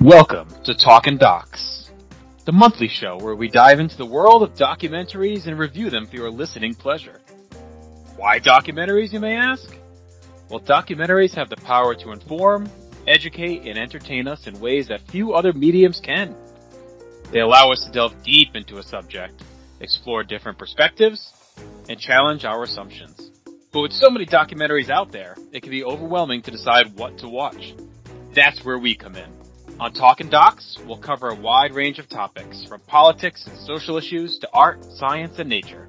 Welcome to Talk'n Docs, the monthly show where we dive into the world of documentaries and review them for your listening pleasure. Why documentaries, you may ask? Well, documentaries have the power to inform, educate, and entertain us in ways that few other mediums can. They allow us to delve deep into a subject, explore different perspectives, and challenge our assumptions. But with so many documentaries out there, it can be overwhelming to decide what to watch. That's where we come in. On Talk'n Docs, we'll cover a wide range of topics, from politics and social issues to art, science, and nature.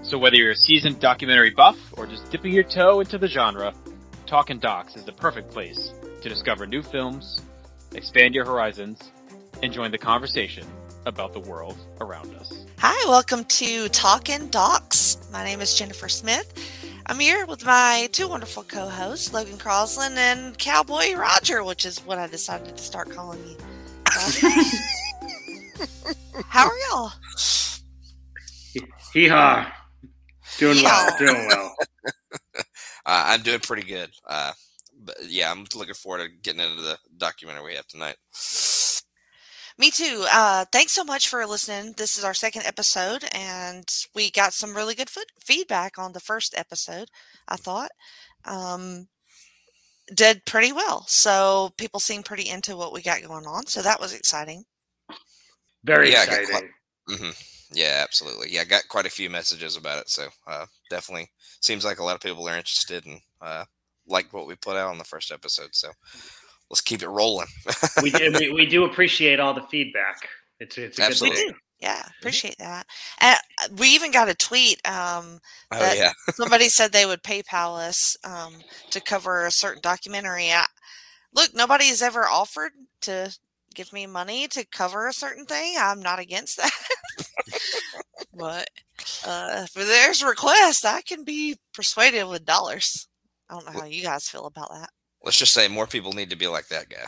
So whether you're a seasoned documentary buff or just dipping your toe into the genre, Talk'n Docs is the perfect place to discover new films, expand your horizons, and join the conversation about the world around us. Hi, welcome to Talk'n Docs. My name is Jennifer Smith. I'm here with my two wonderful co-hosts, Logan Crosland and Cowboy Roger, which is what I decided to start calling you. How are y'all? Hee haw. Doing well. Doing well. uh, I'm doing pretty good. Uh, but yeah, I'm looking forward to getting into the documentary we have tonight. Me too. Uh, thanks so much for listening. This is our second episode, and we got some really good foot- feedback on the first episode. I thought um, did pretty well, so people seem pretty into what we got going on. So that was exciting. Very Yeah, I got exciting. hmm Yeah, absolutely. Yeah, I got quite a few messages about it, so uh, definitely seems like a lot of people are interested and uh, like what we put out on the first episode. So let's keep it rolling. we, do, we we do appreciate all the feedback. It's it's a good Absolutely. thing. Yeah, appreciate that. And uh, we even got a tweet. Um, oh yeah, somebody said they would PayPal us um, to cover a certain documentary. I, look, nobody has ever offered to give me money to cover a certain thing. I'm not against that. but uh, if there's requests, I can be persuaded with dollars. I don't know how you guys feel about that. Let's just say more people need to be like that guy.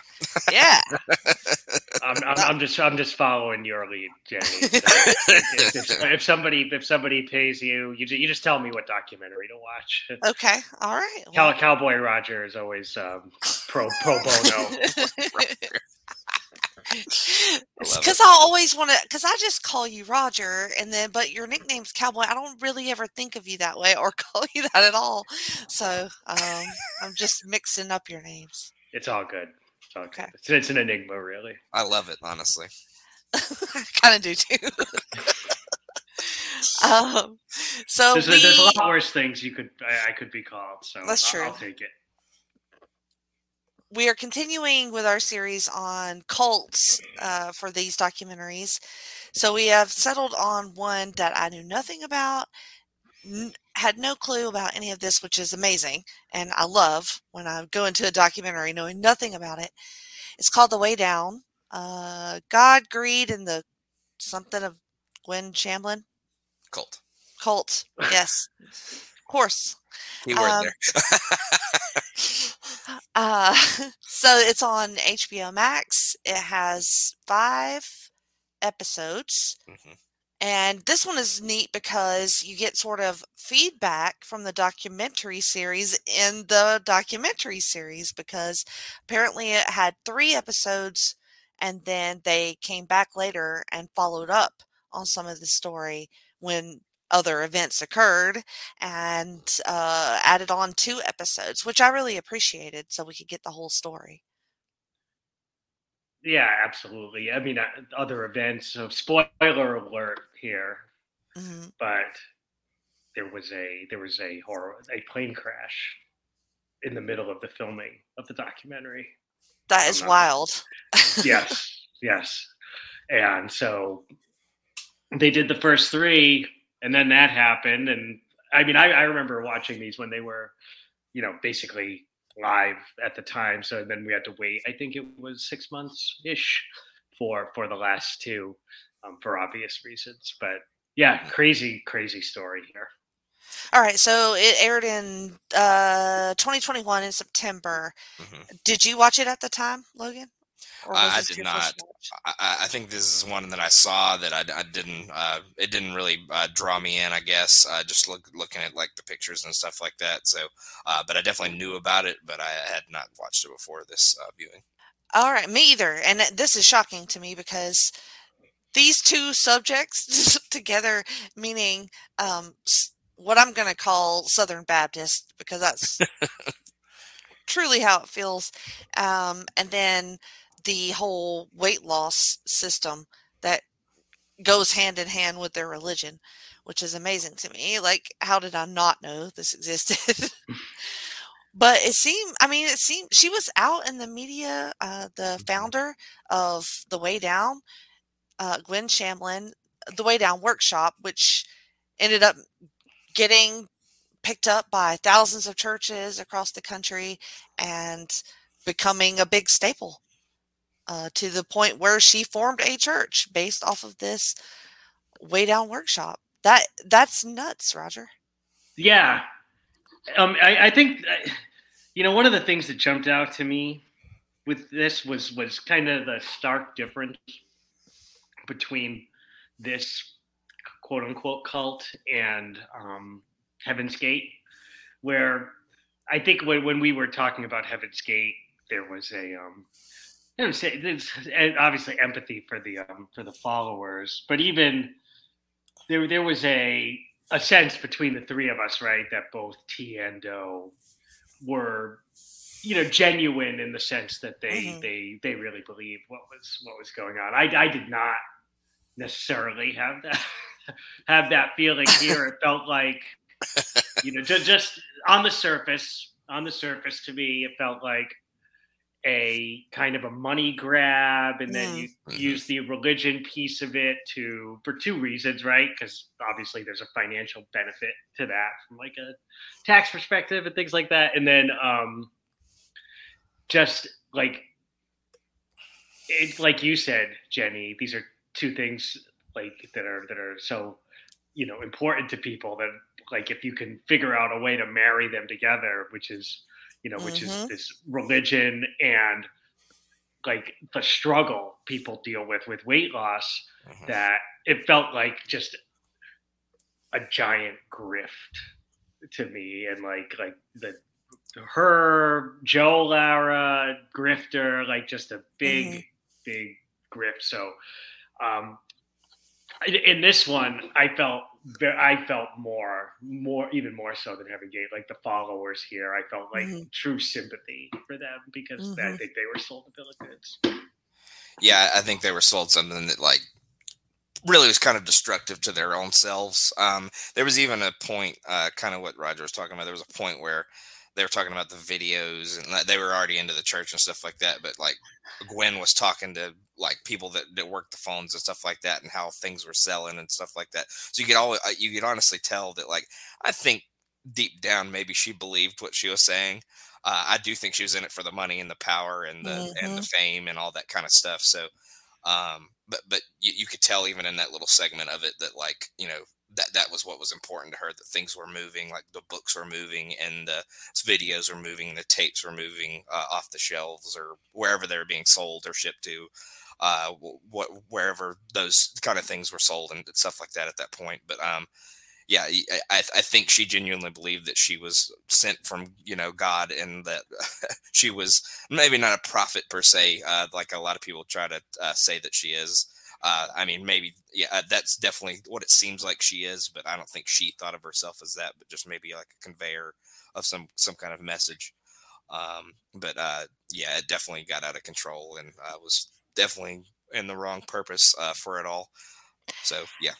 Yeah. I'm, I'm, I'm just I'm just following your lead, Jenny. So if, if- if somebody if somebody pays you, you ju- you just tell me what documentary to watch. Okay. All right. Cow, Cowboy Roger is always um, pro pro bono. love Because I always want to, because I just call you Roger, and then, but your nickname's Cowboy. I don't really ever think of you that way or call you that at all. So um, I'm just mixing up your names. It's all good. It's all good. Okay. It's, it's an enigma, really. I love it, honestly. I kind of do too. um, so There's, we, there's a lot worse things you could I, I could be called. So That's I'll, I'll true. take it. We are continuing with our series on cults uh, for these documentaries. So we have settled on one that I knew nothing about, n- had no clue about any of this, which is amazing. And I love when I go into a documentary knowing nothing about it. It's called The Way Down uh, God, Greed, and the something of Gwen Shamblin. Cult. Cult. Yes. Of course. Keyword Um, there. Uh, so it's on HBO Max. It has five episodes. Mhm. And this one is neat because you get sort of feedback from the documentary series in the documentary series because apparently it had three episodes and then they came back later and followed up on some of the story when other events occurred and uh, added on two episodes, which I really appreciated so we could get the whole story. Yeah, absolutely. I mean, uh, other events. So spoiler alert here, hmm but there was a there was a horror a plane crash in the middle of the filming of the documentary. That is wild. Yes, yes. And so they did the first three, and then that happened. And I mean, I, I remember watching these when they were, you know, basically live at the time. So then we had to wait. I think it was six months ish for for the last two, um, for obvious reasons. But yeah, crazy, crazy story here. All right, so it aired in uh, 2021 in September. Mhm. Did you watch it at the time, Logan? I- I did not. I- I, I think this is one that I saw that I, I didn't. Uh, it didn't really uh, draw me in. I guess uh, just look, looking at like the pictures and stuff like that. So, uh, but I definitely knew about it, but I had not watched it before this uh, viewing. All right, me either. And this is shocking to me because these two subjects together, meaning um, what I'm going to call Southern Baptist, because that's truly how it feels. Um, and then the whole weight loss system that goes hand in hand with their religion, which is amazing to me. Like, how did I not know this existed? but it seemed i mean it seemed she was out in the media uh, the founder of the way down uh, gwen shamblin the way down workshop which ended up getting picked up by thousands of churches across the country and becoming a big staple uh, to the point where she formed a church based off of this way down workshop. That that's nuts roger. Yeah. Um, I, I think, uh, you know, one of the things that jumped out to me with this was was kind of the stark difference between this quote unquote cult and um, Heaven's Gate, where I think when, when we were talking about Heaven's Gate, there was a um, I don't say there's obviously empathy for the um, for the followers, but even there there was a a sense between the three of us, right, that both T and O were, you know, genuine in the sense that they mm-hmm. they they really believed what was what was going on. I I did not necessarily have that have that feeling here. it felt like, you know, just, just on the surface, on the surface, to me, it felt like a kind of a money grab and then you mm-hmm. use the religion piece of it to for two reasons right because obviously there's a financial benefit to that from like a tax perspective and things like that and then um just like it's like you said jenny these are two things like that are that are so you know important to people that like if you can figure out a way to marry them together which is you know, which mm-hmm. is this religion and like the struggle people deal with with weight loss mm-hmm. that it felt like just a giant grift to me and like like the her joe lara grifter like just a big mm-hmm. big grift so um in this one i felt I felt more, more, even more so than Heaven Gate. Like the followers here, I felt like mm-hmm. true sympathy for them because mm-hmm. I think they were sold a bill of goods. Yeah, I think they were sold something that like really was kind of destructive to their own selves. Um, there was even a point, uh, kind of what Roger was talking about. There was a point where they were talking about the videos and they were already into the church and stuff like that. But like Gwen was talking to like people that, that work the phones and stuff like that and how things were selling and stuff like that. So you could always, uh, you could honestly tell that like, I think deep down, maybe she believed what she was saying. Uh, I do think she was in it for the money and the power and the, mm-hmm. and the mm-hmm. fame and all that kind of stuff. So, um, but, but you, you could tell even in that little segment of it that like, you know, that that was what was important to her that things were moving like the books were moving and the videos were moving the tapes were moving uh, off the shelves or wherever they were being sold or shipped to uh what wherever those kind of things were sold and stuff like that at that point but um yeah I, I think she genuinely believed that she was sent from you know god and that she was maybe not a prophet per se uh, like a lot of people try to uh, say that she is uh, I mean, maybe yeah, uh, that's definitely what it seems like she is, but I don't think she thought of herself as that, but just maybe like a conveyor of some some kind of message. Um, but uh, yeah, it definitely got out of control and uh, was definitely in the wrong purpose uh, for it all. So yeah.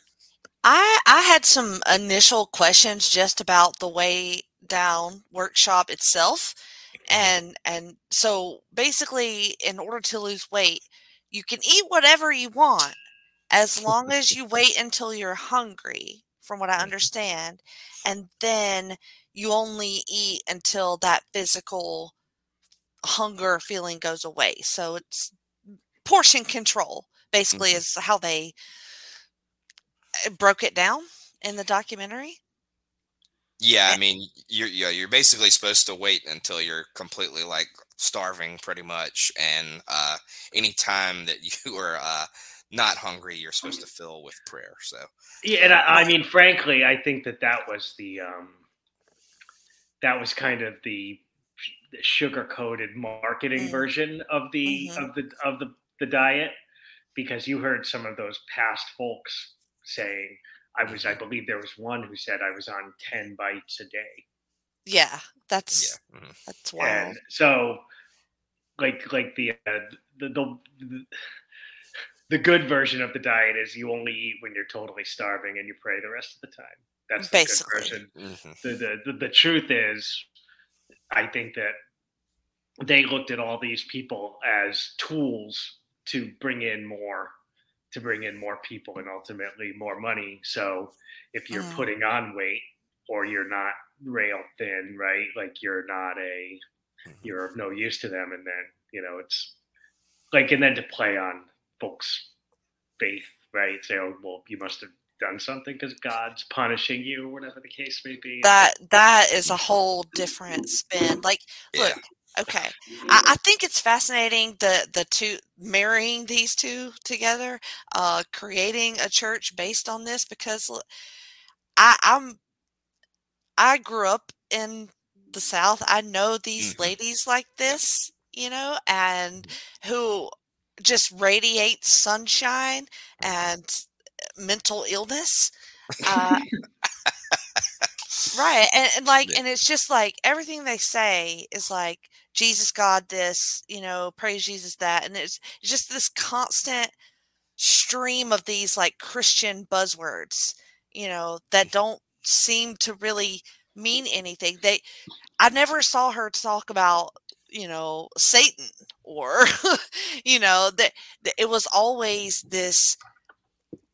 I I had some initial questions just about the way down workshop itself mm-hmm. and and so basically in order to lose weight you can eat whatever you want as long as you wait until you're hungry, from what I mm-hmm. understand. And then you only eat until that physical hunger feeling goes away. So it's portion control, basically, mm-hmm. is how they eh, broke it down in the documentary. Yeah, I mean, you're you're basically supposed to wait until you're completely like starving, pretty much, and uh, any time that you are uh, not hungry, you're supposed to fill with prayer. So yeah, and I, I mean, frankly, I think that that was the um, that was kind of the sugar coated marketing Mm. version of the Mhm. of the of the the diet because you heard some of those past folks saying I was I believe there was one who said I was on 10 bites a day Yeah, that's Yeah. mhm. that's wild. and so like like the uh, the, the the good version of the diet is you only eat when you're totally starving and you pray the rest of the time that's the Basically. good version Mhm. the, the, the, the truth is, I think that they looked at all these people as tools to bring in more, to bring in more people and ultimately more money. So if you're Mm. putting on weight or you're not rail thin, right? Like you're not a. you're of no use to them. And then, you know, it's like, and then to play on folks' faith, right? Say, oh, well, you must have done something because God's punishing you, or whatever the case may be. that that is a whole different spin. Like, Yeah. look, okay, I, I think it's fascinating the the two marrying these two together, uh, creating a church based on this because I, I'm I grew up in the South. I know these Mhm. ladies like this, you know, and who just radiate sunshine and mental illness. Uh, right and, and like Yeah. and it's just like everything they say is like jesus god this you know praise jesus that and it's, it's just this constant stream of these like christian buzzwords you know that don't seem to really mean anything they i never saw her talk about you know satan or you know that it was always this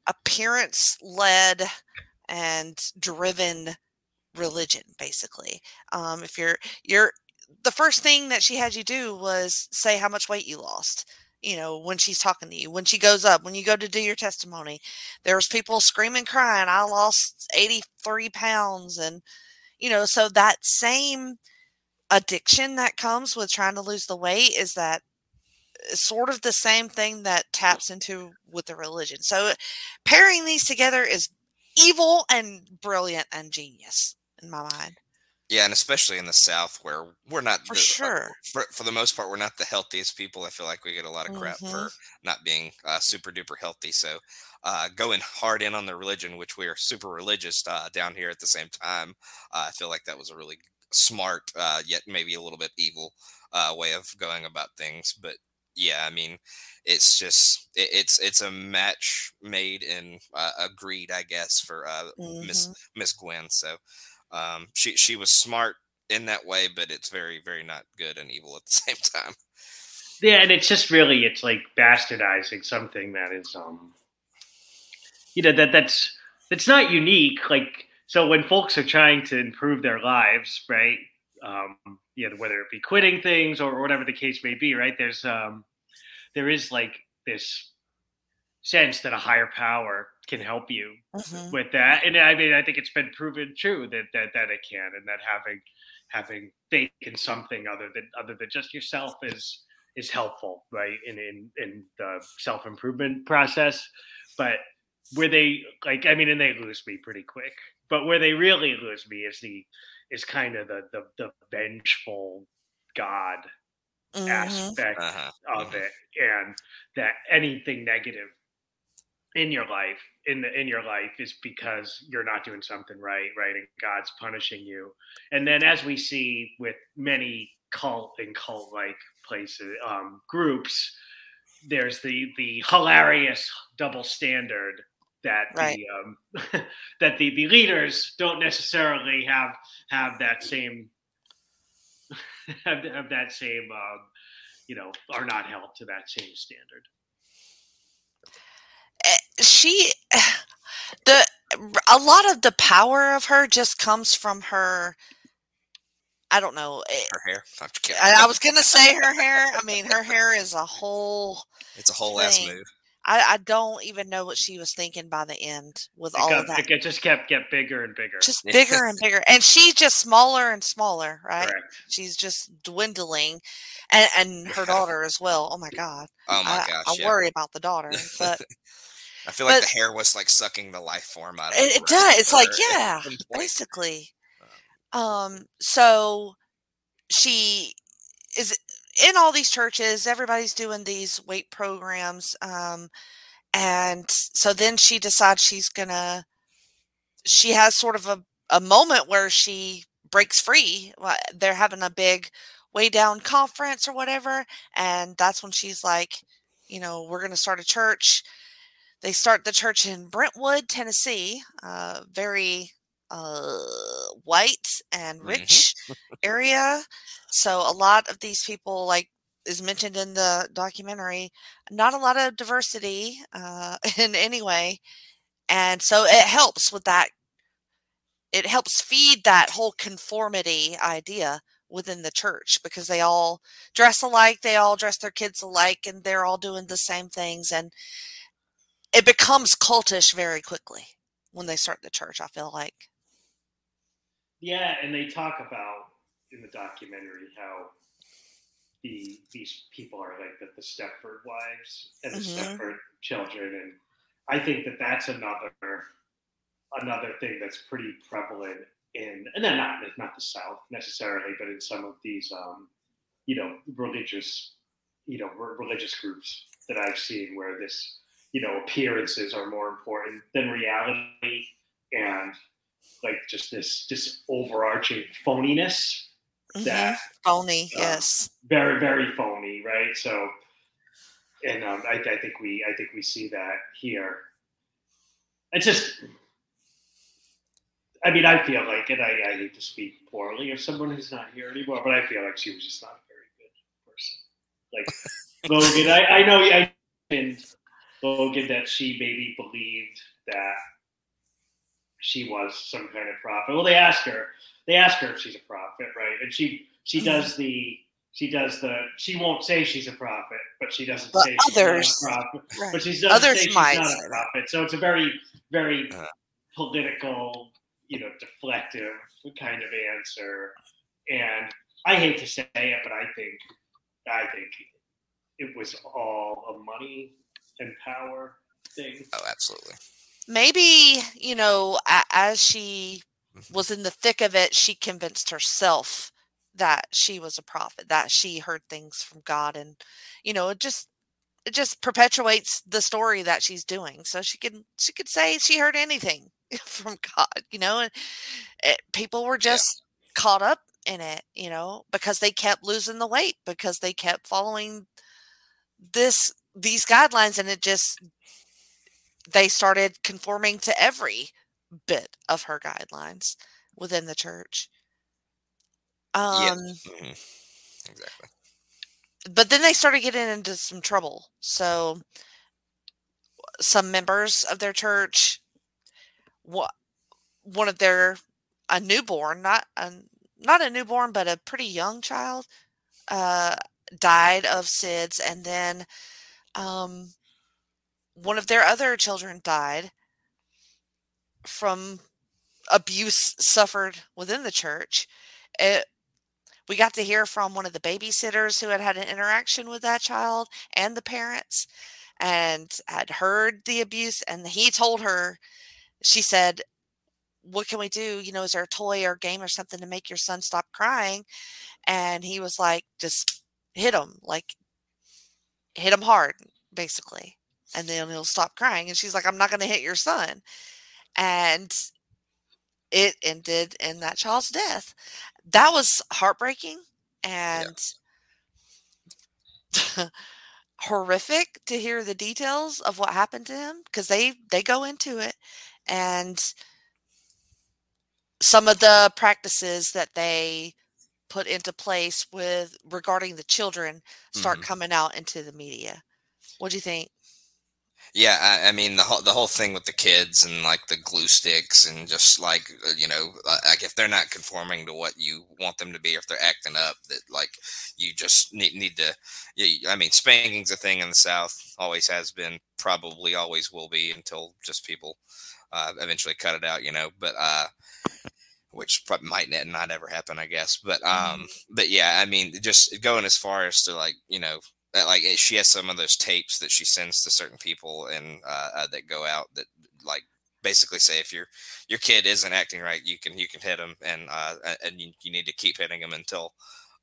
appearance led and driven religion basically. Um if you're you're the first thing that she had you do was say how much weight you lost you know when she's talking to you when she goes up when you go to do your testimony. There's people screaming crying i lost 83 pounds and you know so that same addiction that comes with trying to lose the weight is that sort of the same thing that taps into with the religion so pairing these together is evil and brilliant and genius in my mind Yeah, and especially in the South where we're not for the, uh, sure for, for the most part, we're not the healthiest people. I feel like we get a lot of crap Mhm. for not being uh, super duper healthy. So, uh, going hard in on the religion, which we are super religious uh, down here at the same time, uh, I feel like that was a really smart, uh, yet maybe a little bit evil uh, way of going about things. But yeah, I mean, it's just it, it's it's a match made in uh, a greed, I guess, for uh, Miss. Miss Gwen. So um, she she was smart in that way, but it's very very not good and evil at the same time. Yeah, and it's just really it's like bastardizing something that is um you know that that's that's not unique. Like so when folks are trying to improve their lives, right? Um, you know, whether it be quitting things or whatever the case may be, right? There's um there is like this sense that a higher power can help you Mhm. with that. And I mean, I think it's been proven true that that that it can, and that having having faith in something other than other than just yourself is is helpful, right? In in in the self improvement process. But where they like, I mean, and they lose me pretty quick. But where they really lose me is the is kind of the the, the vengeful God Mhm. aspect Uh-huh. of it and that anything negative in your life in the in your life is because you're not doing something right right and god's punishing you and then as we see with many cult and cult like places um groups there's the the hilarious double standard that Right. the um that the the leaders don't necessarily have have that same have, have that same um you know are not held to that same standard Eh, she the a lot of the power of her just comes from her i don't know eh, Her hair. I'm just kidding. I, I was gonna say her hair i mean her hair is a whole it's a whole ass move. I, I don't even know what she was thinking by the end with it, all got, of that. it just kept get bigger and bigger. Just bigger and bigger and she's just smaller and smaller right? Correct. She's just dwindling and and her daughter as well oh my god Oh my I, gosh. I yeah. worry about the daughter but I feel like but- the hair was like sucking the life form out of it, it does it's like yeah basically. Um so she is in all these churches. Everybody's doing these weight programs. Um, and so then she decides she's gonna she has sort of a, a moment where she breaks free they're having a big way down conference or whatever and that's when she's like you know we're gonna start a church they start the church in brentwood tennessee uh, very uh, white and Mm-hmm. rich area. So a lot of these people like is mentioned in the documentary not a lot of diversity uh, in any way. And so it helps with that it helps feed that whole conformity idea within the church because they all dress alike they all dress their kids alike and they're all doing the same things and it becomes cultish very quickly when they start the church i feel like Yeah, and they talk about in the documentary how the these people are like the, the Stepford wives and the Mhm. Stepford children, and I think that that's another another thing that's pretty prevalent in, and then not not the South necessarily, but in some of these um, you know religious you know re- religious groups that I've seen where this you know appearances are more important than reality and like just this this overarching phoniness Mhm. that phony uh, yes. very very phony right? So and um, I, I think we i think we see that here. It's just i mean i feel like and I, I hate to speak poorly of someone who's not here anymore but i feel like she was just not a very good person. Like logan i, I know i mentioned logan that she maybe believed that she was some kind of prophet well they ask her they ask her if she's a prophet, right? And she she Mhm. does the she does the she won't say she's a prophet, but she doesn't But say she's not a prophet. right But she doesn't Others say she's might not a prophet. So it's a very very Uh. political, you know, deflective kind of answer. And I hate to say it, but I think I think it was all a money and power thing. Oh, absolutely. Maybe you know as she mm-hmm. was in the thick of it she convinced herself that she was a prophet that she heard things from god and you know it just it just perpetuates the story that she's doing so she can she could say she heard anything from god you know and it, people were Yeah. just caught up in it you know because they kept losing the weight because they kept following this these guidelines and it just they started conforming to every bit of her guidelines within the church. Yeah. Um, hmm Exactly. but then they started getting into some trouble. So some members of their church, what one of their a newborn, not a not a newborn, but a pretty young child, uh, died of SIDS, and then um, one of their other children died from abuse suffered within the church. It, we got to hear from one of the babysitters who had had an interaction with that child and the parents and had heard the abuse. And he told her, she said, What can we do? You know, is there a toy or game or something to make your son stop crying? And he was like, Just hit him, like, hit him hard, basically. And then he'll stop crying. And she's like, I'm not going to hit your son. And it ended in that child's death. That was heartbreaking and horrific to hear the details of what happened to him because they they go into it and some of the practices that they put into place with regarding the children start Mhm. coming out into the media. What do you think? Yeah, I, I mean the whole the whole thing with the kids and like the glue sticks and just like uh, you know uh, like if they're not conforming to what you want them to be, or if they're acting up, that like you just need need to. I mean spanking's a thing in the South, always has been, probably always will be until just people uh, eventually cut it out, you know. But uh, which might not, ever happen, I guess. But um, but yeah, I mean just going as far as to like you know like eh, she has some of those tapes that she sends to certain people and uh, uh, that go out that like basically say if your your kid isn't acting right you can you can hit them and uh and you, you need to keep hitting them until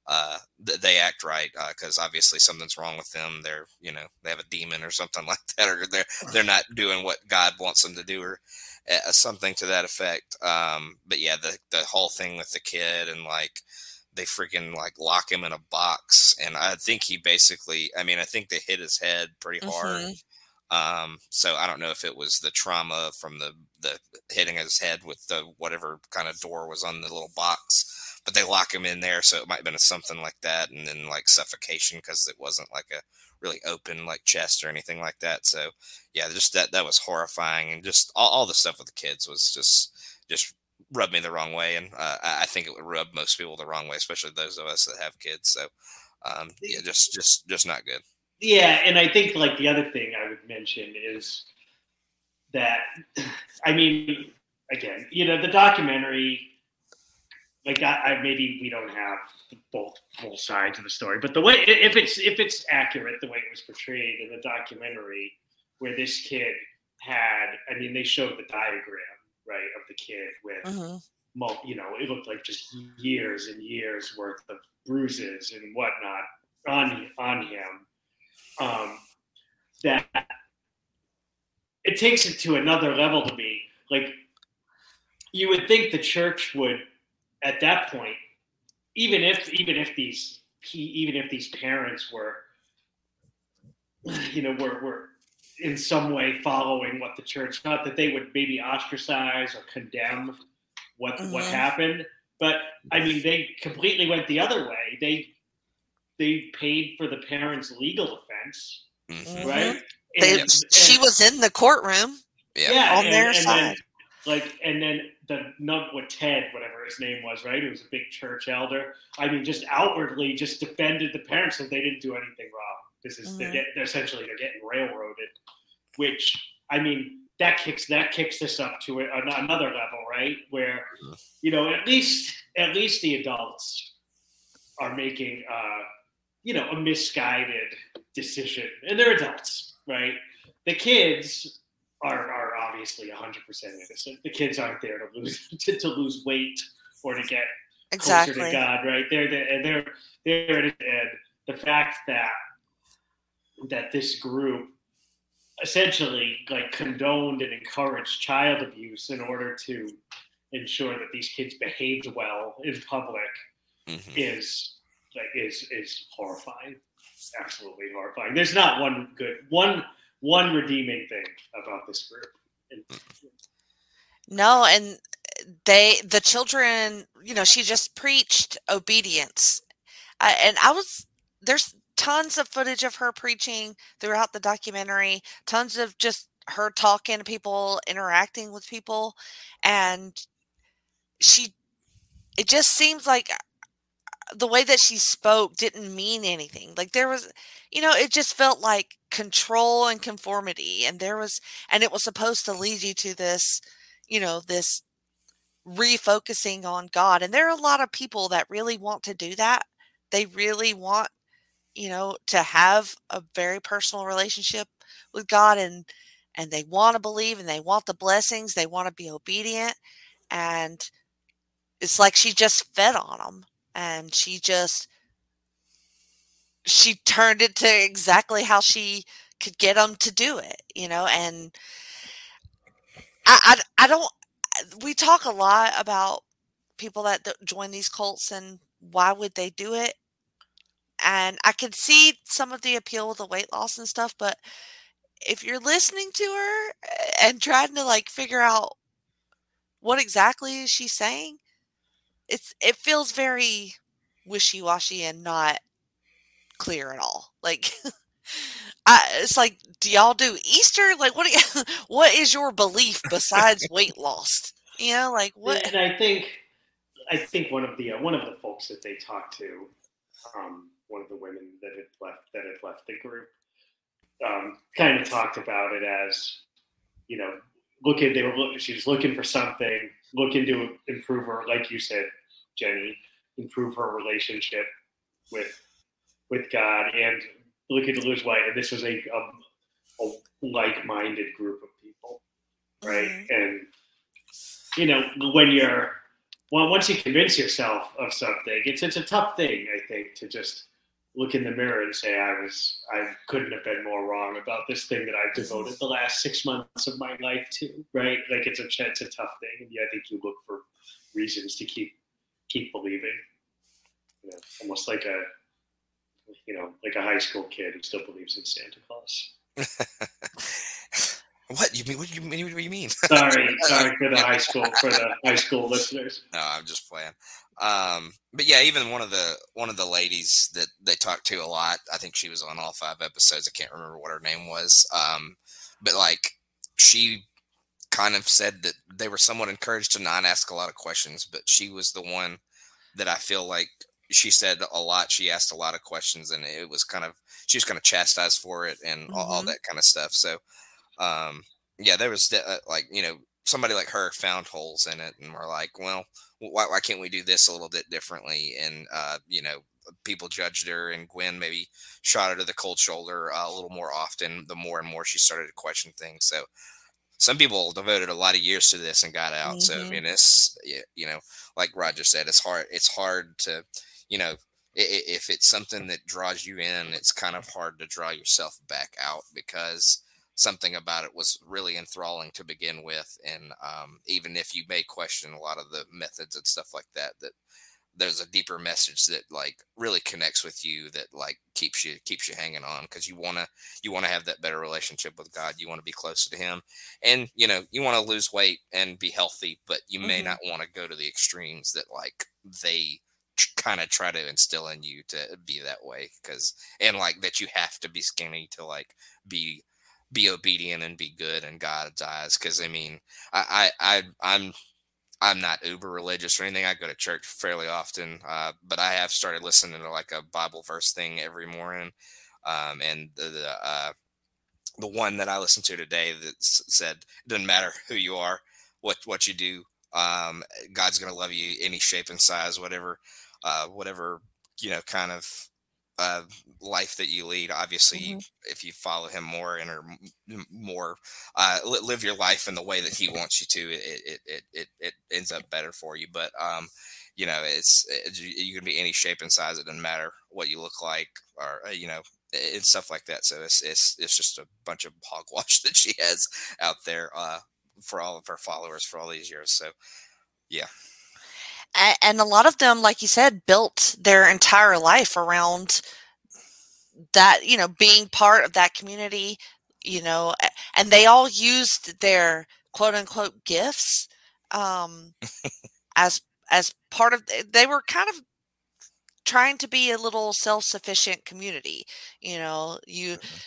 uh, th- they act right because uh, obviously something's wrong with them. They're you know they have a demon or something like that, or they're they're not doing what God wants them to do, or uh, something to that effect. Um, but yeah, the the whole thing with the kid and like they freaking like lock him in a box, and I think he basically, I mean, I think they hit his head pretty hard. Mm-hmm. Um, so I don't know if it was the trauma from the the hitting his head with the whatever kind of door was on the little box, but they lock him in there, so it might have been something like that, and then like suffocation because it wasn't like a really open like chest or anything like that. So yeah, just that that was horrifying, and just all, all the stuff with the kids was just just rubbed me the wrong way, and uh, I think it would rub most people the wrong way, especially those of us that have kids. So um, yeah, just just just not good. Yeah, and I think like the other thing I would mention is that I mean, again, you know, the documentary, like I, I maybe we don't have both both sides of the story, but the way if it's if it's accurate the way it was portrayed in the documentary, where this kid had, I mean, they showed the diagram right of the kid with. Uh-huh. You know, it looked like just years and years worth of bruises and whatnot on on him, um, that it takes it to another level to me. Like you would think the church would, at that point, even if even if these even if these parents were, you know, were were in some way following what the church not that they would maybe ostracize or condemn what mm-hmm. what happened. But I mean, they completely went the other way. They they paid for the parents' legal defense, mm-hmm. right? They, and, she was in the courtroom. Yeah, yeah on and, their and side. Then, like, and then the nut with Ted, whatever his name was, right? He was a big church elder. I mean, just outwardly just defended the parents that they didn't do anything wrong. This is mm-hmm. they're, get, they're essentially they're getting railroaded, which I mean that kicks that kicks this up to another level, right? Where you know at least at least the adults are making uh, you know a misguided decision, and they're adults, right? The kids are are obviously 100% innocent. The kids aren't there to lose to, to lose weight or to get exactly. closer to God, right? They're and they're they're and the fact that that this group essentially like condoned and encouraged child abuse in order to ensure that these kids behaved well in public mm-hmm. is like is is horrifying. Absolutely horrifying. There's not one good one one redeeming thing about this group. No and they the children you know she just preached obedience. Uh, and i was there's tons of footage of her preaching throughout the documentary, tons of just her talking to people, interacting with people. And she, it just seems like uh, the way that she spoke didn't mean anything. Like there was, you know, it just felt like control and conformity. And there was, and it was supposed to lead you to this, you know, this refocusing on God. And there are a lot of people that really want to do that. They really want you know, to have a very personal relationship with God and and they want to believe and they want the blessings, they want to be obedient and it's like she just fed on them and she just she turned it to exactly how she could get them to do it, you know, and I, I, I don't we talk a lot about people that join these cults and why would they do it and I could see some of the appeal with the weight loss and stuff, but if you're listening to her and trying to like figure out what exactly is she saying, it's it feels very wishy-washy and not clear at all. Like I, it's like, do y'all do Easter? Like, what? You, what is your belief besides weight loss? You know, like what? And I think, I think one of the uh, one of the folks that they talked to, um, one of the women that had left that had left the group. Um, kind of talked about it as you know looking they were looking she was looking for something looking to improve her like you said jenny improve her relationship with with god and looking to lose weight. And this was a, a, a like-minded group of people right? Mm-hmm. and you know when you're well, once you convince yourself of something, it's it's a tough thing, I think, to just look in the mirror and say I was I couldn't have been more wrong about this thing that I've devoted the last six months of my life to, right? Like it's a it's a tough thing, and yeah, I think you look for reasons to keep keep believing. You know, almost like a you know like a high school kid who still believes in Santa Claus. What you mean? What do you mean? What do you mean? sorry, sorry for the high school for the high school listeners. No, I'm just playing. Um, but yeah, even one of the one of the ladies that they talked to a lot. I think she was on all five episodes. I can't remember what her name was. Um, but like she kind of said that they were somewhat encouraged to not ask a lot of questions, but she was the one that I feel like she said a lot. She asked a lot of questions, and it was kind of she was kind of chastised for it and mm-hmm. all, all, that kind of stuff. So, um, yeah, there was uh, like you know somebody like her found holes in it, and we're like, well, why, why can't we do this a little bit differently? And uh, you know, people judged her, and Gwen maybe shot her to the cold shoulder uh, a little more often. The more and more she started to question things, so some people devoted a lot of years to this and got out. Mm-hmm. So I mm-hmm. mean, it's you know, like Roger said, it's hard. It's hard to, you know, if it's something that draws you in, it's kind of hard to draw yourself back out because something about it was really enthralling to begin with. And um, even if you may question a lot of the methods and stuff like that, that there's a deeper message that like really connects with you that like keeps you keeps you hanging on because you want to you want to have that better relationship with god you want to be closer to him and you know you want to lose weight and be healthy but you mm-hmm. may not want to go to the extremes that like they kind of try to instill in you to be that way because and like that you have to be skinny to like be be obedient and be good in god's eyes because i mean I, I i i'm I'm not uber religious or anything. I go to church fairly often, uh, but I have started listening to like a Bible verse thing every morning. Um, and the the, uh, the one that I listened to today that said, "It doesn't matter who you are, what what you do, um, God's going to love you any shape and size, whatever, uh, whatever you know, kind of uh, life that you lead. Obviously, mm-hmm. if you follow him more and are more uh, live your life in the way that he wants you to, it it it it, it ends up better for you. But um, you know, it's, it's you can be any shape and size. It doesn't matter what you look like, or uh, you know, and stuff like that. So it's it's it's just a bunch of hogwash that she has out there uh, for all of her followers for all these years. So yeah and a lot of them like you said built their entire life around that you know being part of that community you know and they all used their quote unquote gifts um as as part of they were kind of trying to be a little self-sufficient community you know you mm-hmm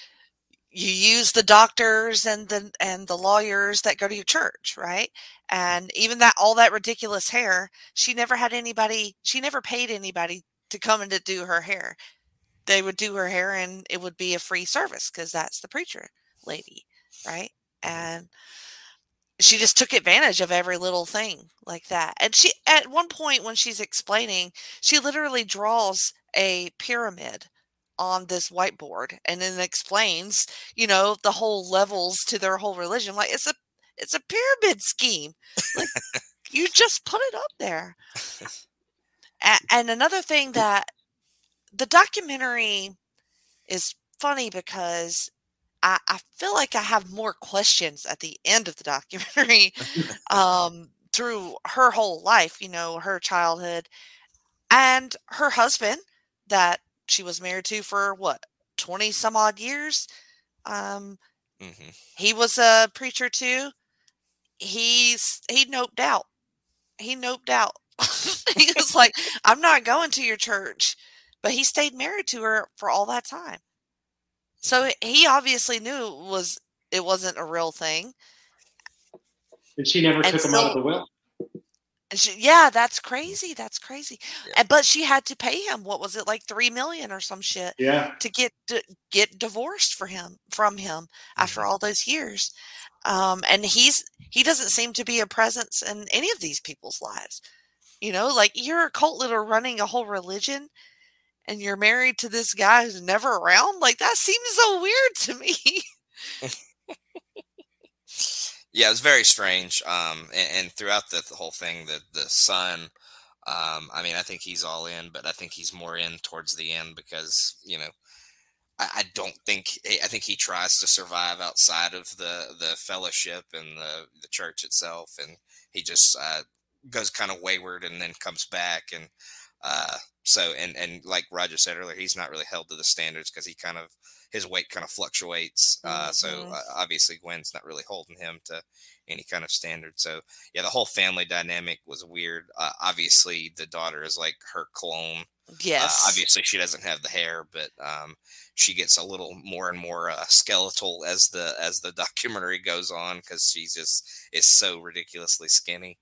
you use the doctors and the and the lawyers that go to your church right? Mm. And even that all that ridiculous hair she never had anybody she never paid anybody to come in to do her hair. They would do her hair and it would be a free service because that's the preacher lady right? Mm-hmm. And she just took advantage of every little thing like that. And she at one point when she's explaining she literally draws a pyramid on this whiteboard and then explains, you know, the whole levels to their whole religion. Like it's a it's a pyramid scheme. Like you just put it up there. and, and another thing that the documentary is funny because I, I, feel like I have more questions at the end of the documentary um, through her whole life, you know, her childhood and her husband that she was married to for what 20 some odd years? Um mm-hmm. he was a preacher too. He's he noped out. He noped out. He was like i'm not going to your church. But he stayed married to her for all that time. So he obviously knew it was it wasn't a real thing. And she never and took so, him out of the will she, yeah, that's crazy. That's crazy. Yeah. And, but she had to pay him. What was it like three million or some shit? Yeah. To get to get divorced for him from him mm-hmm. after all those years, um, and he's he doesn't seem to be a presence in any of these people's lives. You know, like you're a cult leader running a whole religion, and you're married to this guy who's never around. Like that seems so weird to me. Yeah, it was very strange. Um, and, and throughout the, the, whole thing, the the son, um, I mean, I think he's all in, but I think he's more in towards the end because you know, I, I don't think I think he tries to survive outside of the the fellowship and the the church itself, and he just uh, goes kind of wayward and then comes back and uh, so and and like Roger said earlier, he's not really held to the standards because he kind of his weight kind of fluctuates. Uh, mm-hmm. So uh, obviously Gwen's not really holding him to any kind of standard. So yeah, the whole family dynamic was weird. Uh, obviously, the daughter is like her clone. Uh, yes. obviously, she doesn't have the hair, but um, she gets a little more and more uh, skeletal as the as the documentary goes on because she's just is so ridiculously skinny.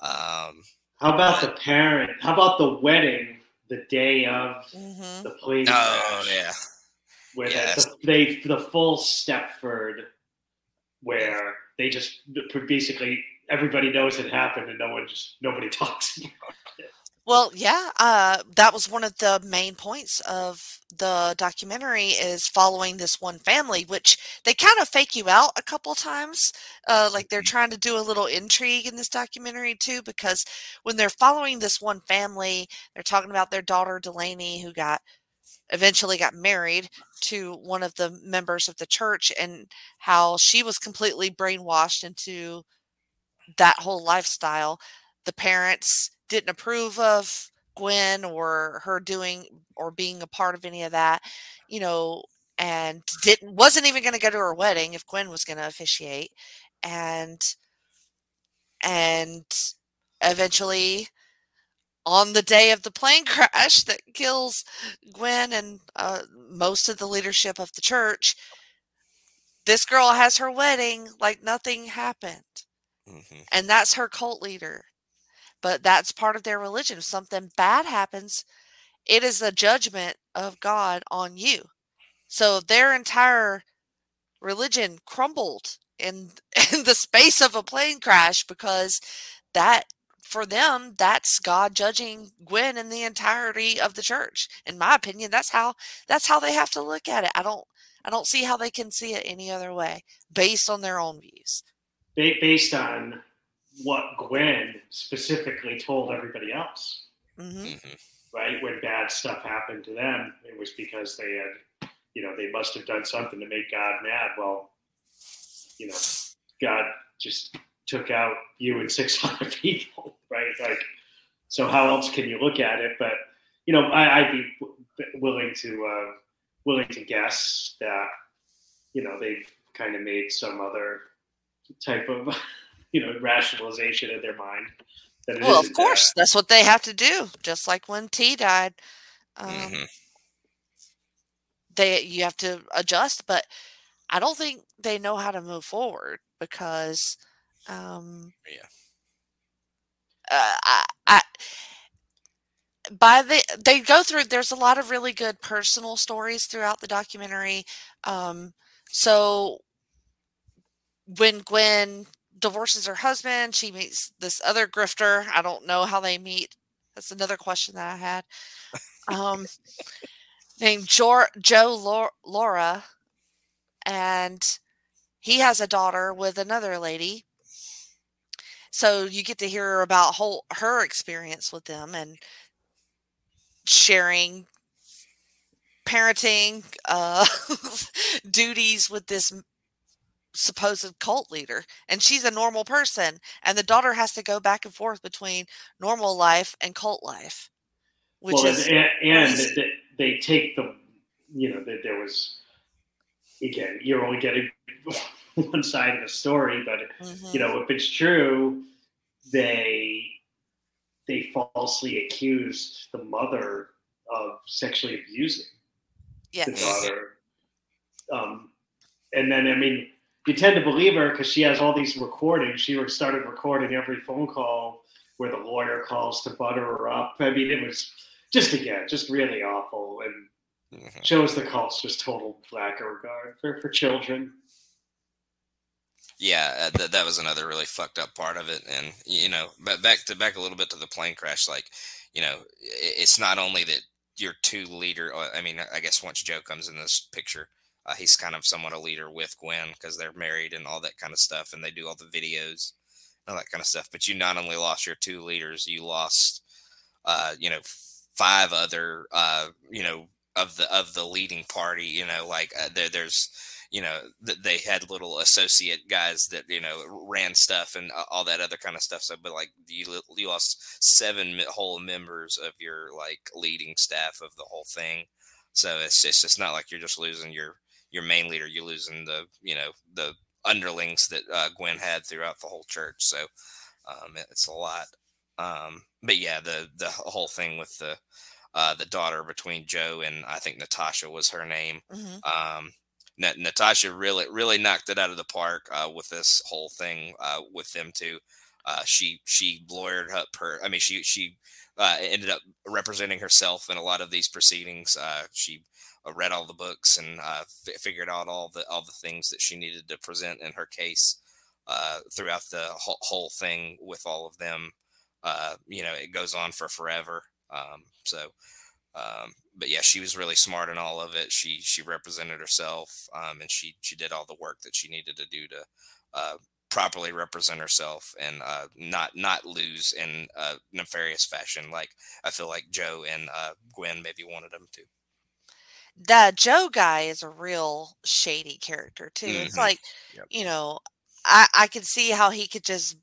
Um, how about the parent? How about the wedding the day of mm-hmm. the plane? Oh yeah, where yes. the, they the full Stepford, where they just basically everybody knows it happened and no one just nobody talks about it. Well, yeah, uh, that was one of the main points of the documentary is following this one family, which they kind of fake you out a couple times. Uh, like they're mm-hmm. trying to do a little intrigue in this documentary too, because when they're following this one family, they're talking about their daughter Delaney, who got eventually got married to one of the members of the church, and how she was completely brainwashed into that whole lifestyle. The parents didn't approve of Gwen or her doing or being a part of any of that, you know, and didn't wasn't even going to go to her wedding if Gwen was going to officiate, and and eventually on the day of the plane crash that kills Gwen and uh, most of the leadership of the church, this girl has her wedding like nothing happened. Mm-hmm. And that's her cult leader but that's part of their religion. If something bad happens, it is a judgment of God on you. So their entire religion crumbled in in the space of a plane crash because that for them that's God judging Gwen and the entirety of the church. In my opinion, that's how that's how they have to look at it. I don't I don't see how they can see it any other way based on their own views. Based on what Gwen specifically told everybody else. Mm-hmm. mm-hmm. Right? When bad stuff happened to them, it was because they had, you know, they must have done something to make God mad. Well, you know, God just took out you and 600 people, right? It's Like, so how else can you look at it? But, you know, I, would be willing to, uh, willing to guess that, you know, they've kind of made some other type of you know rationalization in their mind. That well, of course, that. that's what they have to do. Just like when T died, um, mm-hmm. they you have to adjust. But I don't think they know how to move forward because, um, yeah, uh, I, I by the they go through there's a lot of really good personal stories throughout the documentary um so when gwen divorces her husband. She meets this other grifter. I don't know how they meet. That's another question that I had. Um, named jo- Joe Lara, and he has a daughter with another lady. So you get to hear about whole her experience with them and sharing parenting uh, duties with this supposed cult leader and she's a normal person and the daughter has to go back and forth between normal life and cult life which well, is and, and they, they take the you know that there was again you're only getting one side of the story but mm-hmm. you know if it's true they they falsely accused the mother of sexually abusing yes. the daughter um, and then i mean you tend to believe her because she has all these recordings. She started recording every phone call where the lawyer calls to butter her up. I mean, it was just again, just really awful and mm-hmm. shows the cult's just total lack of regard for, for children. Yeah, uh, th- that was another really fucked up part of it. And you know, but back to back a little bit to the plane crash. Like, you know, it's not only that your two leader. I mean, I guess once Joe comes in this picture, Uh, he's kind of somewhat a leader with Gwen because they're married and all that kind of stuff, and they do all the videos, all that kind of stuff. But you not only lost your two leaders, you lost, uh, you know, five other, uh, you know, of the of the leading party. You know, like uh, there, there's you know that they had little associate guys that you know ran stuff and all that other kind of stuff. So but like you, you lost seven whole members of your like leading staff of the whole thing. So it's just it's not like you're just losing your your main leader you're losing the you know the underlings that uh, gwen had throughout the whole church. So um, it's a lot. Um, but yeah the the whole thing with the uh, the daughter between joe and i think natasha was her name. Mhm. um, Nat- Natasha really really knocked it out of the park uh, with this whole thing uh, with them too. Uh, she she lawyered up her. I mean, she she uh, ended up representing herself in a lot of these proceedings. Uh, she uh, read all the books and f- figured out all the all the things that she needed to present in her case throughout the whole, whole thing with all of them. You know, it goes on for forever. Um, so um, but yeah, she was really smart in all of it. She she represented herself, um, and she she did all the work that she needed to do to uh, properly represent herself and uh, not not lose in a nefarious fashion. Like I feel like Joe and uh, Gwen maybe wanted them to. the Joe guy is a real shady character too. It's Mhm. like, Yep. you know, I I could see how he could just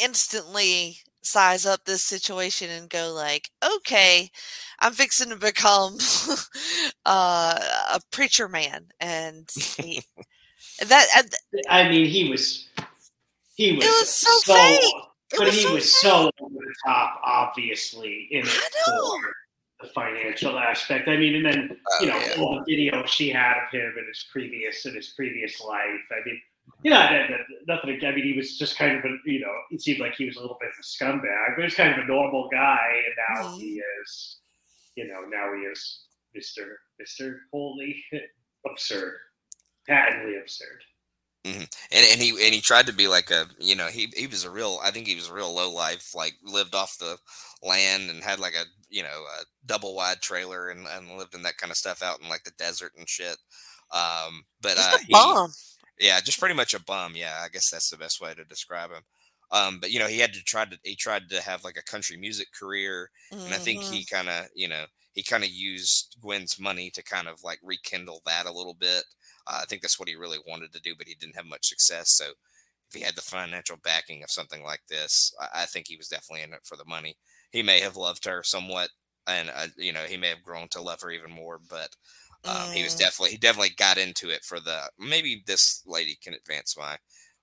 instantly size up this situation and go like, okay, I'm fixing to become uh, a preacher man, and he, that and I mean, he was he was, was so fake. but was he so was so over the top, obviously, in it for the financial aspect. I mean, and then you know Oh, yeah. all the video she had of him in his previous in his previous life. I mean, you know, that, that, nothing. I mean, he was just kind of a you know, it seemed like he was a little bit of a scumbag, but he's kind of a normal guy, and now Mhm. he is, you know, now he is Mister Mister Holy absurd, patently absurd. and and he and he tried to be like a you know he he was a real I think he was a real low life like lived off the land and had like a you know a double wide trailer and, and lived in that kind of stuff out in like the desert and shit. Um, but just uh, a he, bum. Yeah, just pretty much a bum. Yeah, I guess that's the best way to describe him. Um, but you know he had to try to he tried to have like a country music career and I think Mhm. he kind of, you know, he kind of used Gwen's money to kind of like rekindle that a little bit. Uh, I think that's what he really wanted to do, but he didn't have much success. So if he had the financial backing of something like this, I, I think he was definitely in it for the money. He may have loved her somewhat, and uh, you know, he may have grown to love her even more. But um, he was Mm. definitely he definitely got into it for the maybe this lady can advance my.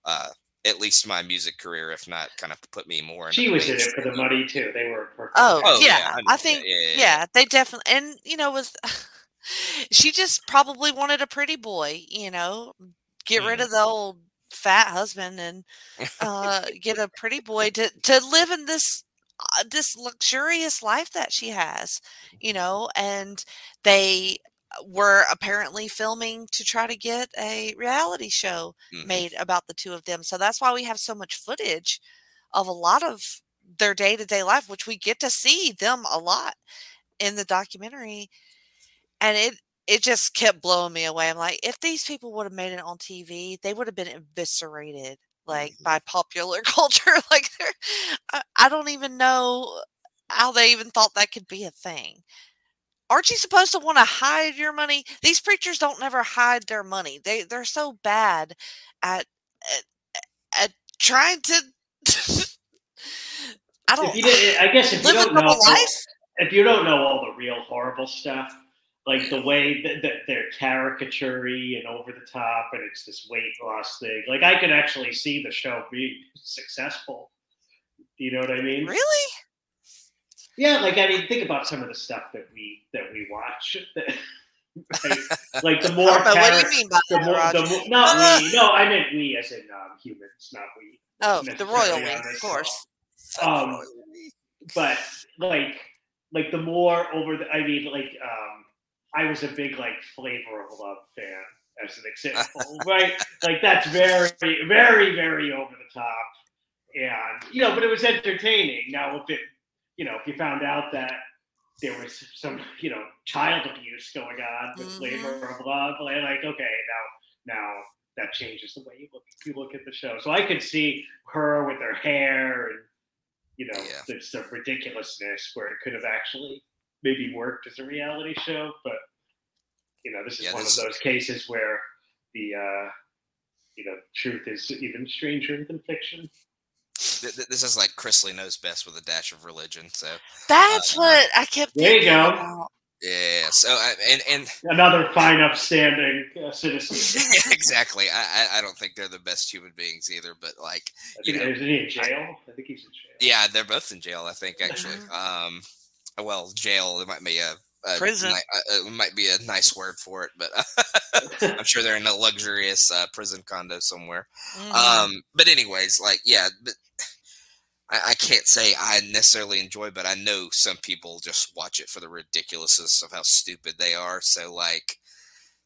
Uh, at least my music career, if not, kind of put me more. Into She the was in it for the money too. They were. working Oh, Oh, yeah, yeah, I think Yeah, yeah, yeah, yeah. they definitely and you know was she just probably wanted a pretty boy, you know, get rid Mhm. of the old fat husband and uh get a pretty boy to to live in this uh, this luxurious life that she has, you know, and they were apparently filming to try to get a reality show Mhm. made about the two of them. So that's why we have so much footage of a lot of their day to day life, which we get to see them a lot in the documentary. And it it just kept blowing me away. I'm like, if these people would have made it on TV, they would have been eviscerated like Mhm. by popular culture. like I, I don't even know how they even thought that could be a thing. Aren't you supposed to want to hide your money? These preachers don't never hide their money. They they're so bad at at, at trying to. I don't If you did, I guess if you don't know, life. if you don't know all the real horrible stuff, like the way that, that they're caricaturey and over the top, and it's this weight loss thing. Like I could actually see the show be successful. Do you know what I mean? Really? Yeah, like I mean, think about some of the stuff that we that we watch. like, like the more. What do you mean by the that, more, the more, not we. No, I meant we as in um, humans, not we. Oh, the royal we, of course. Um, but like like the more over the i mean like um i was a big like flavor of love fan as an example right like that's very very very over the top and you know but it was entertaining now if it you know if you found out that there was some, you know, child abuse going on with Mhm. labor of love. Like, okay, now now that changes the way you look you look at the show. So I could see her with her hair and you know, Yeah. there's some ridiculousness where it could have actually maybe worked as a reality show, but you know, this is Yeah, one this- of those cases where the uh you know, truth is even stranger than fiction. Th- th- This is like Chrisley knows best with a dash of religion. So That's Uh, what I kept There you go. about. yeah. So I, and and Another fine, upstanding uh, citizen. exactly. I I- I don't think they're the best human beings either. But like You know, is he in jail? I think he's in jail. Yeah, they're both in jail. I think actually. Mhm. Um, well, jail. It might be a, a Prison. ni- uh, it might be a nice word for it, but I'm sure they're in a luxurious uh, prison condo somewhere. Mhm. Um, but anyways, like yeah, but I, I can't say I necessarily enjoy, but I know some people just watch it for the ridiculousness of how stupid they are. So like.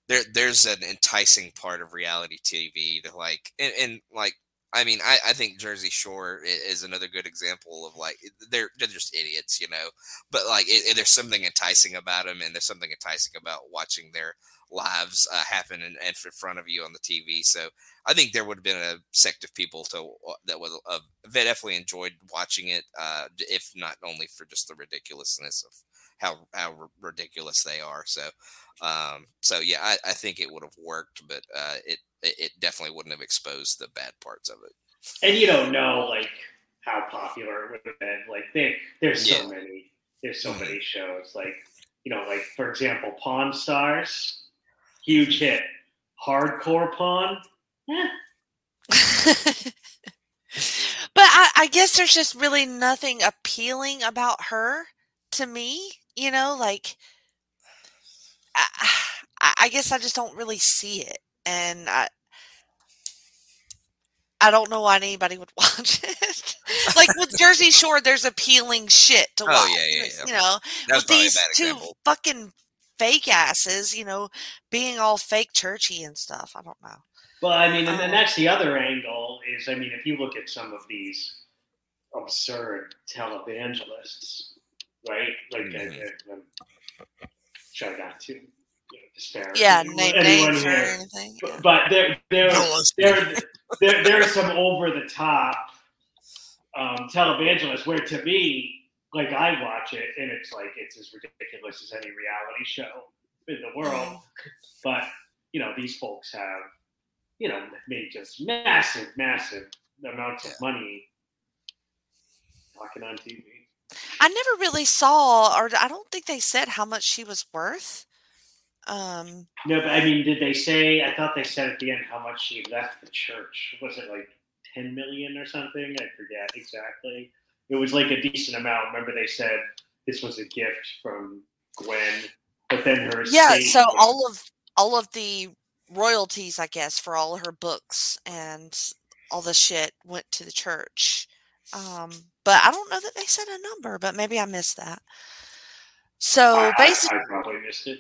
There, there's an enticing part of reality TV to like, and, and like I mean, I, I think Jersey Shore is another good example of like they're they're just idiots, you know. But like, it, it- there's something enticing about them, and there's something enticing about watching their lives uh, happen in, in front of you on the TV. So I think there would have been a sect of people to that would uh, that definitely enjoyed watching it, uh, if not only for just the ridiculousness of how how r- ridiculous they are. So, um, so yeah, I, I think it would have worked, but uh, it it it definitely wouldn't have exposed the bad parts of it. and you don't know like how popular it would have been. Like there, there's so Yeah. many, there's so Mhm. many shows. Like you know, like for example, Pawn Stars, huge hit. Hardcore Pawn, eh, but I, I guess there's just really nothing appealing about her to me. You know, like I, I guess I just don't really see it, and I. I don't know why anybody would watch it. like with Jersey Shore, there's appealing shit to Oh, watch. yeah, yeah, yeah. You know, That with these two fucking fake asses, you know, being all fake churchy and stuff. I don't know. Well, I mean, and then Um, that's the other angle is, I mean, if you look at some of these absurd televangelists, right? Like, Mhm. I, I, try not to you disparage Yeah, anyone- name anyone names or anything. yeah. But, but there, there, there, there, there are some over the top um, televangelists where, to me, like I watch it and it's like it's as ridiculous as any reality show in the world. Mm. But you know, these folks have, you know, made just massive, massive amounts of money talking on TV. I never really saw, or I don't think they said how much she was worth. Um, No, but I mean, did they say? I thought they said at the end how much she left the church. Was it like ten million or something? I forget exactly. It was like a decent amount. Remember, they said this was a gift from Gwen, but then her yeah, so was- all of all of the royalties, I guess, for all her books and all the shit went to the church. Um, but I don't know that they said a number, but maybe I missed that. So I, I- basically, I probably missed it.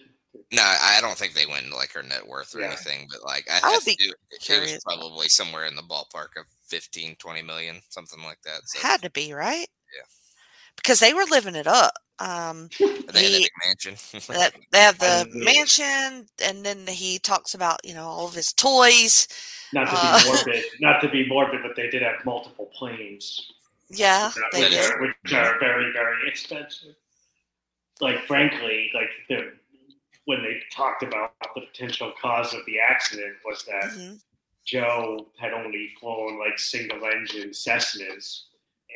No, I don't think they went like her net worth or Yeah. anything, but like I, I I would be it, it was curious. probably somewhere in the ballpark of 15, 20 million, something like that. So had to be right. Yeah. because they were living it up. Um, they had a he- big mansion. that they have the mansion, and then he talks about you know all of his toys. Not to be Uh, morbid, not to be morbid, but they did have multiple planes. Yeah, they which, did. are, which are very, very expensive. Like, frankly, like the when they talked about the potential cause of the accident was that Mhm. Joe had only flown like single engine Cessnas,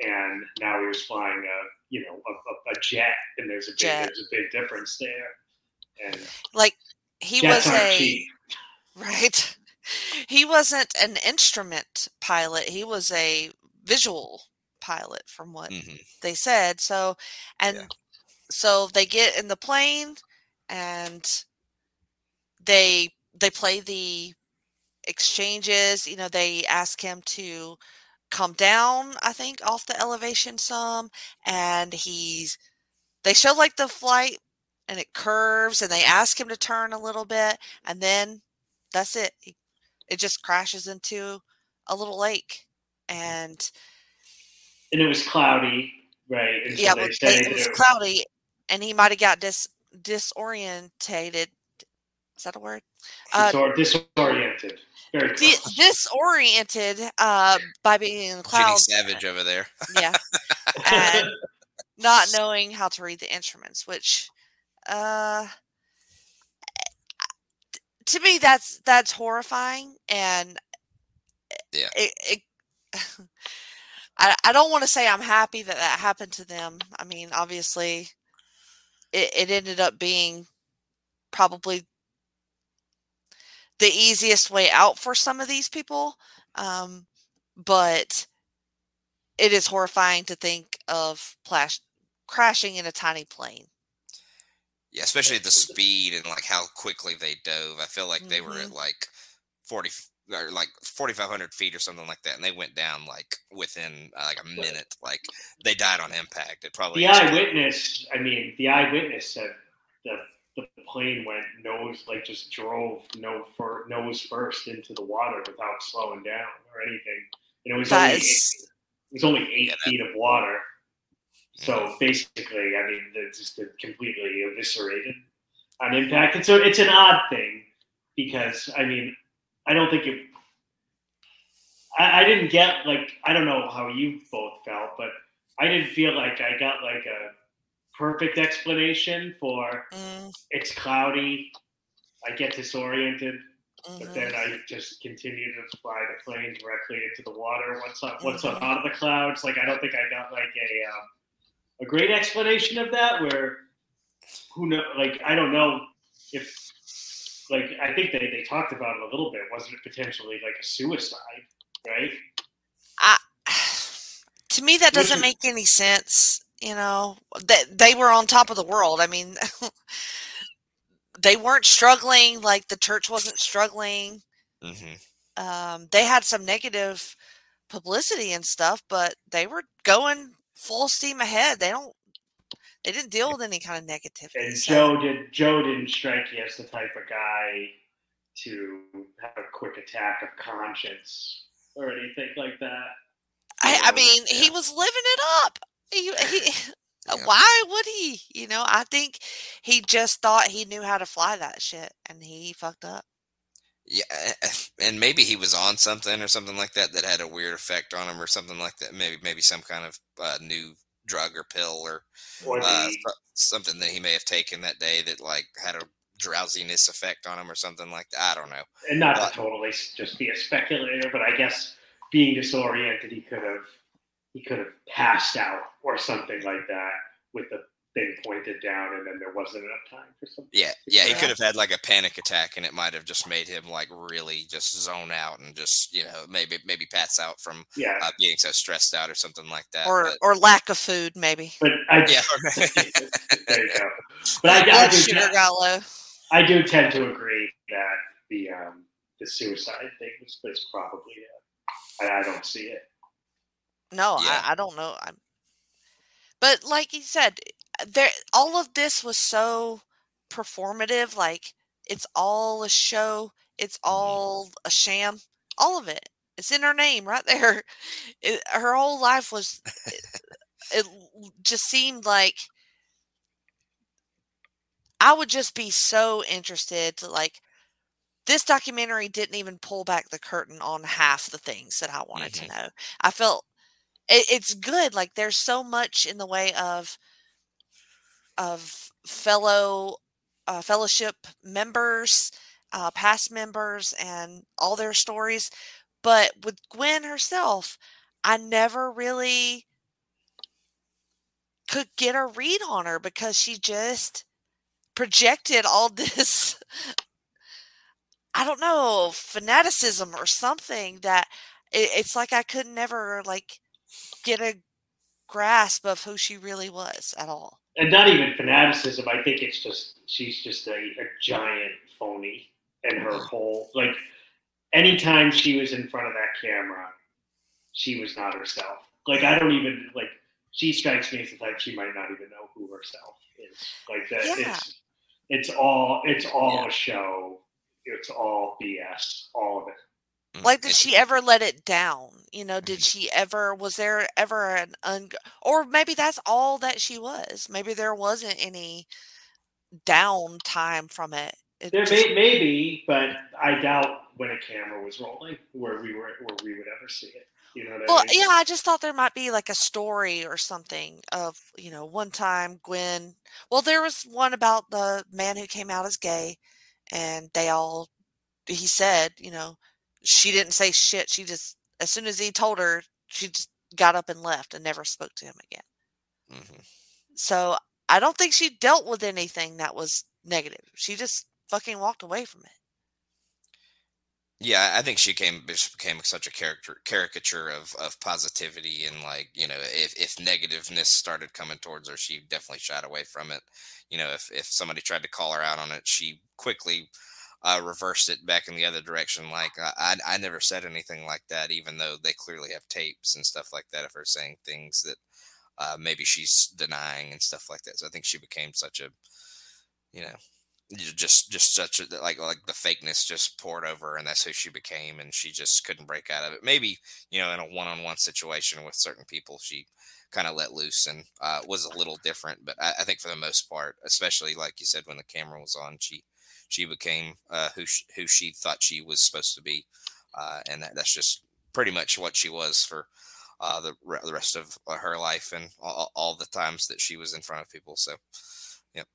and now he was flying a you know a, a, a jet, and there's a big Jet. there's a big difference there. And Like he was a cheap. right. He wasn't an instrument pilot. He was a visual pilot, from what Mhm. they said. So, and Yeah. so they get in the plane and they they play the exchanges. You know, they ask him to come down. I think off the elevation some, and he's they show like the flight and it curves, and they ask him to turn a little bit, and then that's it. It just crashes into a little lake, and and it was cloudy, right? And yeah, but say it was cloudy, and he might have got dis disorientated. Is that a word? Uh, Disor- disoriented. Very di- disoriented uh, by being in the clouds. Jenny clouds. Savage over there. Yeah, and not knowing how to read the instruments, which, uh, to me, that's that's horrifying, and Yeah. it. it I, I don't want to say I'm happy that that happened to them. I mean, obviously, it, it ended up being probably the easiest way out for some of these people. Um, but it is horrifying to think of plash, crashing in a tiny plane. Yeah, especially the speed and like how quickly they dove. I feel like they were at Mhm. like forty f- or like forty five hundred feet or something like that, and they went down like within uh, like a minute. Like they died on impact. It probably The eyewitness, I mean, the eyewitness said that the plane went nose, like just drove no fir- nose first into the water without slowing down or anything. And it was That only is- eight, it was only eight Yeah, that- feet of water. So basically, I mean, it's just completely eviscerated on impact. And so it's an odd thing because I mean, I don't think it. I, I didn't get like I don't know how you both felt, but I didn't feel like I got like a perfect explanation for Mm, it's cloudy. I get disoriented, but mhm. then I just continue to fly the plane directly into the water. Once up, once Mhm. up out of the clouds, like I don't think I got like a um, a great explanation of that. Where who know? Like I don't know if like I think they they talked about it a little bit. Wasn't it potentially like a suicide? Right? to me that doesn't is- make any sense you know that they were on top of the world i mean they weren't struggling like the church wasn't struggling Mhm. um, they had some negative publicity and stuff but they were going full steam ahead they don't they didn't deal with any kind of negativity And so- Joe did Joe didn't strike you as the type of guy to have a quick attack of conscience or anything like that. I, I know, mean, he was living it up. He, he, Yeah. Why would he? You know, I think he just thought he knew how to fly that shit, and he fucked up. Yeah, and maybe he was on something or something like that that had a weird effect on him or something like that. Maybe maybe some kind of uh, new drug or pill or uh, something that he may have taken that day that like had a drowsiness effect on him or something like that. I don't know. and not but- to totally just be a speculator, but I guess being disoriented, he could have he could have passed out or something like that with the thing pointed down, and then there wasn't enough time for something. Yeah, yeah, he could have had like a panic attack, and it might have just made him like really just zone out and just you know maybe maybe pass out from Yeah, uh, being so stressed out or something like that. or but- or lack of food, maybe. but I yeah, there you go. But I, I, Blood do, sugar got low. I do tend to agree that the um, the suicide thing was, was probably it. I, I don't see it. No, Yeah. I, I don't know. I'm, but like you said, there all of this was so performative. Like it's all a show. It's all a sham. All of it. It's in her name right there. It, her whole life was. It, it just seemed like I would just be so interested to like. This documentary didn't even pull back the curtain on half the things that I wanted Mhm. to know. I felt it, it's good. Like there's so much in the way of of fellow uh, fellowship members, uh, past members, and all their stories. But with Gwen herself, I never really could get a read on her because she just projected all this I don't know fanaticism or something that it, it's like I could never like get a grasp of who she really was at all. And not even fanaticism. I think it's just she's just a, a giant phony, and her whole like anytime she was in front of that camera, she was not herself. Like I don't even like she strikes me as the type she might not even know who herself is. Like that Yeah. it's it's all it's all Yeah. a show. It's all BS, all of it. Mm, Like, did she ever let it down? You know, did she ever, was there ever an un, or maybe that's all that she was. Maybe there wasn't any downtime from it. It There just, may, maybe, but I doubt when a camera was rolling where we were where we would ever see it. You know what well, I mean? yeah, I just thought there might be like a story or something of, you know, one time Gwen, well, there was one about the man who came out as gay and they all, he said, you know, she didn't say shit. She just, as soon as he told her, she just got up and left and never spoke to him again. mhm. So I don't think she dealt with anything that was negative. She just fucking walked away from it. Yeah, I think she came became such a character caricature of of positivity and like you know if if negativeness started coming towards her, she definitely shied away from it. You know, if if somebody tried to call her out on it, she quickly uh, reversed it back in the other direction. Like I I never said anything like that, even though they clearly have tapes and stuff like that of her saying things that uh, maybe she's denying and stuff like that. So I think she became such a you know just just such a like like the fakeness just poured over and that's who she became and she just couldn't break out of it maybe you know in a one-on-one situation with certain people she kind of let loose and uh, was a little different but I, I think for the most part especially like you said when the camera was on she she became uh, who she, who she thought she was supposed to be uh, and that, that's just pretty much what she was for uh, the, re- the rest of uh, her life and all, all the times that she was in front of people so yep.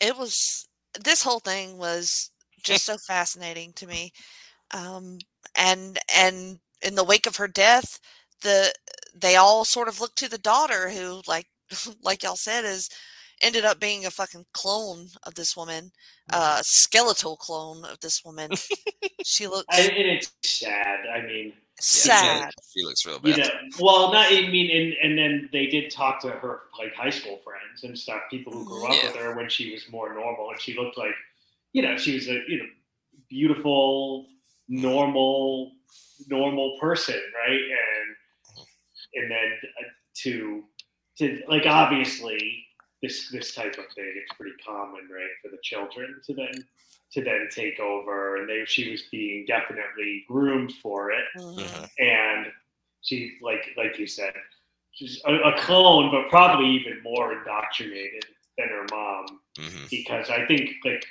It was, this whole thing was just so fascinating to me. Um, and, and in the wake of her death, the, they all sort of looked to the daughter who, like, like y'all said, is ended up being a fucking clone of this woman, uh, skeletal clone of this woman. she looks I, and it's sad. I mean, sad. she, she looks real you bad know, well, not. I mean, and and then they did talk to her like high school friends and stuff, people who grew up Yeah. with her when she was more normal, and she looked like, you know, she was a you know beautiful, normal, normal person, right? And and then uh, to to like obviously this this type of thing, it's pretty common, right, for the children to then to then take over, and they she was being definitely groomed for it Mhm. Mhm. and she like like you said she's a, a clone but probably even more indoctrinated than her mom Mhm. because i think like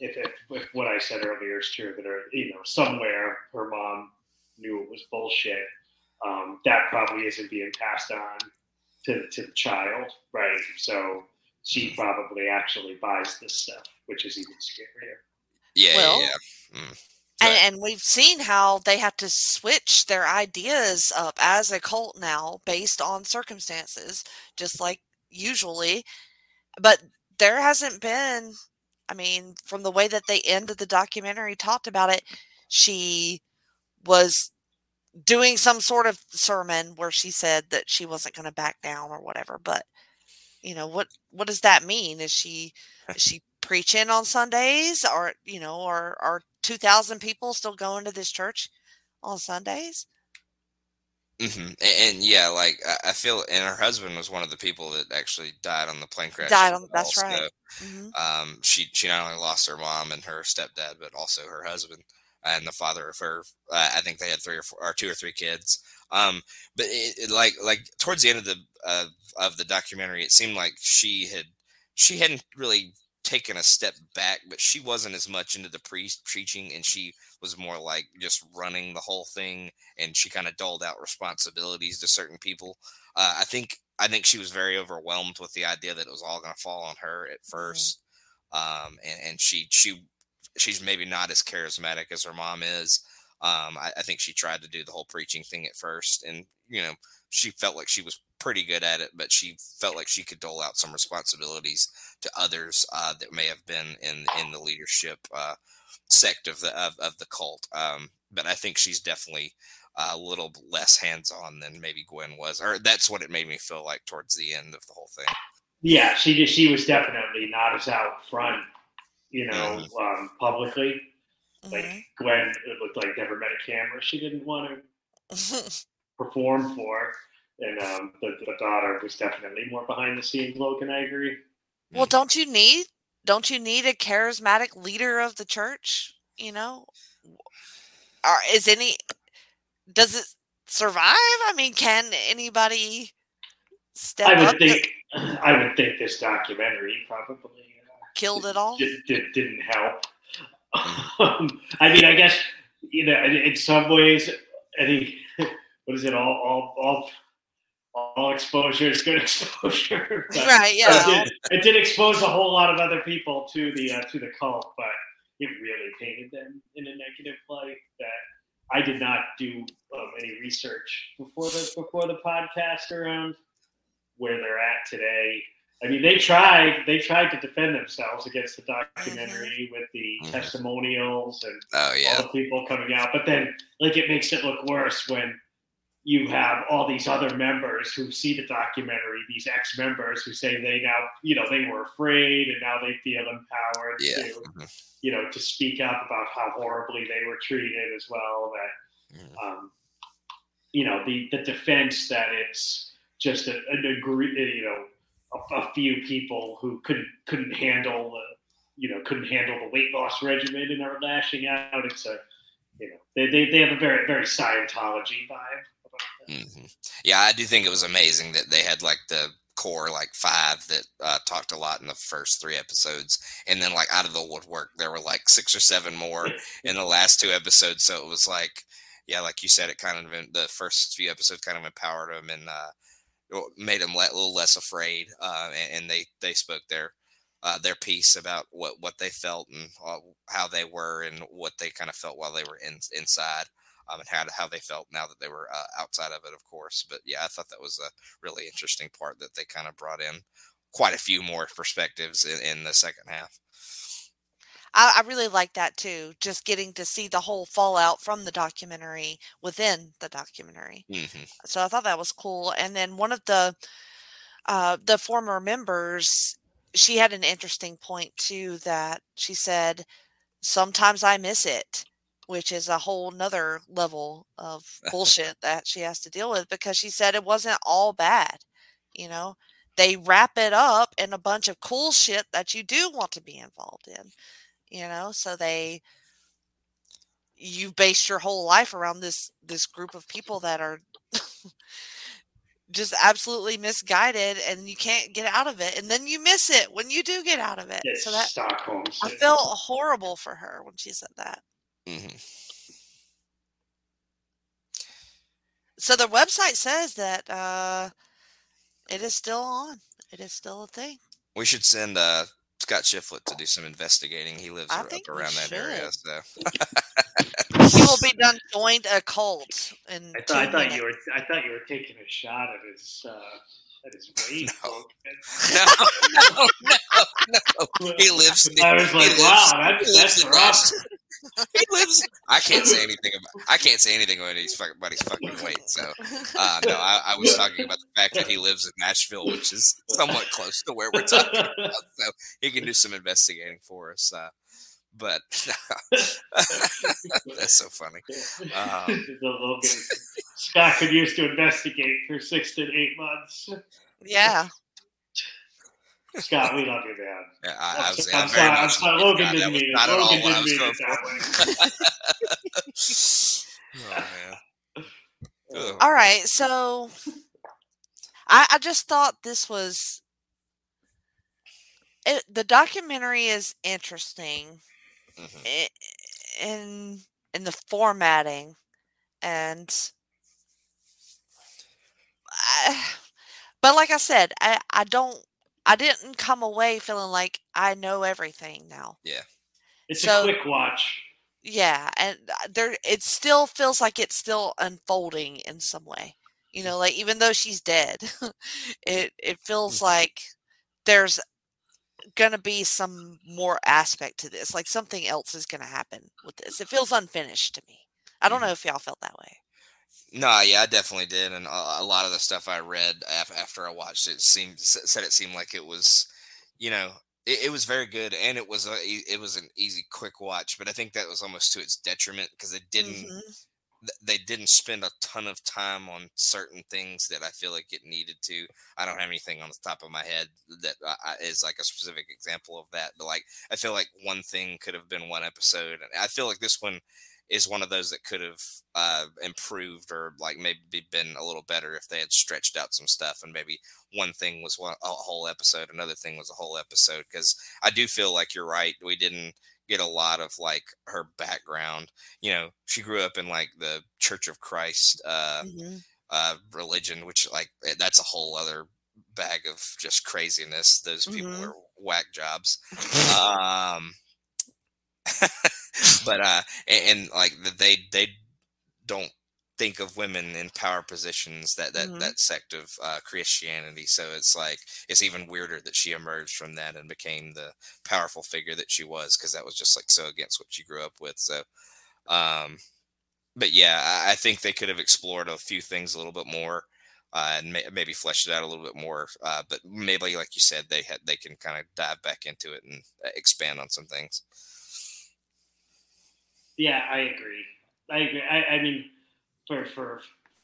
if, if, if what i said earlier is true that her you know somewhere her mom knew it was bullshit um, that probably isn't being passed on to, to the child right so she probably actually buys this stuff which is even scarier Yeah, Well, yeah, yeah. Mm. And, and we've seen how they have to switch their ideas up as a cult now based on circumstances, just like usually. But there hasn't been, I mean, from the way that they ended the documentary, talked about it, she was doing some sort of sermon where she said that she wasn't going to back down or whatever. But, you know, what, what does that mean? Is she, is she preaching on Sundays or, you know, or are 2,000 people still going to this church on Sundays? hmm And, and yeah, like I, feel, and her husband was one of the people that actually died on the plane crash. Died on- that's well, right. so, hmm Um, she she not only lost her mom and her stepdad, but also her husband and the father of her. Uh, I think they had three or four, or two or three kids. Um, but it, it, like like towards the end of the uh, of the documentary, it seemed like she had she hadn't really taken a step back, but she wasn't as much into the pre preaching, and she was more like just running the whole thing, and she kind of doled out responsibilities to certain people. Uh, I think I think she was very overwhelmed with the idea that it was all going to fall on her at 1st um, and, and she she she's maybe not as charismatic as her mom is. Um, I, I think she tried to do the whole preaching thing at first, and you know she felt like she was pretty good at it, but she felt like she could dole out some responsibilities to others uh, that may have been in in the leadership uh, sect of the of, of the cult. Um, but I think she's definitely a little less hands on than maybe Gwen was, or that's what it made me feel like towards the end of the whole thing. Yeah, she just she was definitely not as out front, you know, um, publicly. Like Mhm. Gwen, it looked like never met a camera. She didn't want to perform for, and um, the, the daughter was definitely more behind the scenes. Logan, I agree. well, don't you need don't you need a charismatic leader of the church? You know, Are is any? Does it survive? I mean, can anybody step I up? would think. I would think this documentary probably killed it all. did, did, didn't help. Um, I mean, I guess you know, in, in some ways, any what is it? All, all, all, all exposure is good exposure. But Right, yeah. It did, it did expose a whole lot of other people to the uh, to the cult, but it really painted them in a negative light. That I did not do um, any research before the before the podcast around where they're at today. I mean, they tried they tried to defend themselves against the documentary with the Mhm. testimonials and Oh yeah. all the people coming out. But then, like, it makes it look worse when you have all these other members who see the documentary, these ex-members who say they now, you know, they were afraid and now they feel empowered Yeah. to, Mhm. you know, to speak up about how horribly they were treated as well. That, Mhm. um, you know, the the defense that it's just a, an agree, you know, a, a few people who couldn't couldn't handle the you know couldn't handle the weight loss regimen and are lashing out. It's a you know they they, they have a very very Scientology vibe about that. hmm Yeah, I do think it was amazing that they had like the core like five that uh, talked a lot in the first three episodes, and then like out of the woodwork there were like six or seven more in the last two episodes. So it was like, yeah, like you said, it kind of the first few episodes kind of empowered them and uh, made them a little less afraid, uh, and, and they they spoke their uh, their piece about what what they felt and uh, how they were and what they kind of felt while they were in, inside um, and how, how they felt now that they were uh, outside of it, of course. But yeah, I thought that was a really interesting part that they kind of brought in quite a few more perspectives in, in the second half. I, I really like that too. Just getting to see the whole fallout from the documentary within the documentary. hmm So I thought that was cool. And then one of the uh, the former members, she had an interesting point too. That she said, "Sometimes I miss it," which is a whole nother level of bullshit that she has to deal with because she said it wasn't all bad. You know, they wrap it up in a bunch of cool shit that you do want to be involved in. You know, so they you based your whole life around this this group of people that are just absolutely misguided and you can't get out of it and then you miss it when you do get out of it It's so that Stockholm. i felt horrible for her when she said that mm-hmm. so the website says that uh it is still on it is still a thing We should send uh, Scott Shiflett to do some investigating. He lives I up around that area, so he will be done joined a cult in I two thought, I thought you were I thought you were taking a shot at his uh, at his weight. No. no, no, no, no. He lives. I was he like, lives- wow, that, he lives that's in rough. Nashville. He lives. I can't say anything about. I can't say anything about his fucking about his fucking weight. So uh, no, I, I was talking about the fact that he lives in Nashville, which is somewhat close to where we're talking about. So he can do some investigating for us. Uh, but that's so funny. Um, The Logan Scott could use to investigate for six to eight months. yeah Scott, we love you, man. Yeah, I, I was, I'm I'm sorry, I'm much. sorry, Logan that didn't mean it. not at all Logan didn't mean it that way. oh all right so i i just thought this was it, the documentary is interesting Mhm. i- in in the formatting and I, but like I said, I, I don't I didn't come away feeling like I know everything now. Yeah. It's So- a quick watch. Yeah, and uh, there it still feels like it's still unfolding in some way. You know, like even though she's dead, it it feels Mhm. like there's going to be some more aspect to this. Like something else is going to happen with this. It feels unfinished to me. I don't know if y'all felt that way. No, yeah, I definitely did, and a, a lot of the stuff I read af- after I watched it seemed said it seemed like it was, you know, it, it was very good, and it was a it was an easy, quick watch. But I think that was almost to its detriment because it didn't Mhm. they didn't spend a ton of time on certain things that I feel like it needed to. I don't have anything on the top of my head that I- is like a specific example of that, but like I feel like one thing could have been one episode, and I feel like this one is one of those that could have uh, improved or like maybe been a little better if they had stretched out some stuff and maybe one thing was one a whole episode, another thing was a whole episode. Because I do feel like you're right, we didn't get a lot of like her background. You know, she grew up in like the Church of Christ uh, mm-hmm. uh, religion, which like eh, that's a whole other bag of just craziness. Those people mm-hmm. are whack jobs. um, but uh, and, and like they they don't think of women in power positions that that mm-hmm. that sect of uh, Christianity. So it's like it's even weirder that she emerged from that and became the powerful figure that she was because that was just like so against what she grew up with. So, um, but yeah, I, I think they could have explored a few things a little bit more. Uh, and may, maybe fleshed it out a little bit more, uh, but maybe, like you said, they had they can kind of dive back into it and uh, expand on some things. Yeah, I agree. I agree. I, I mean, for for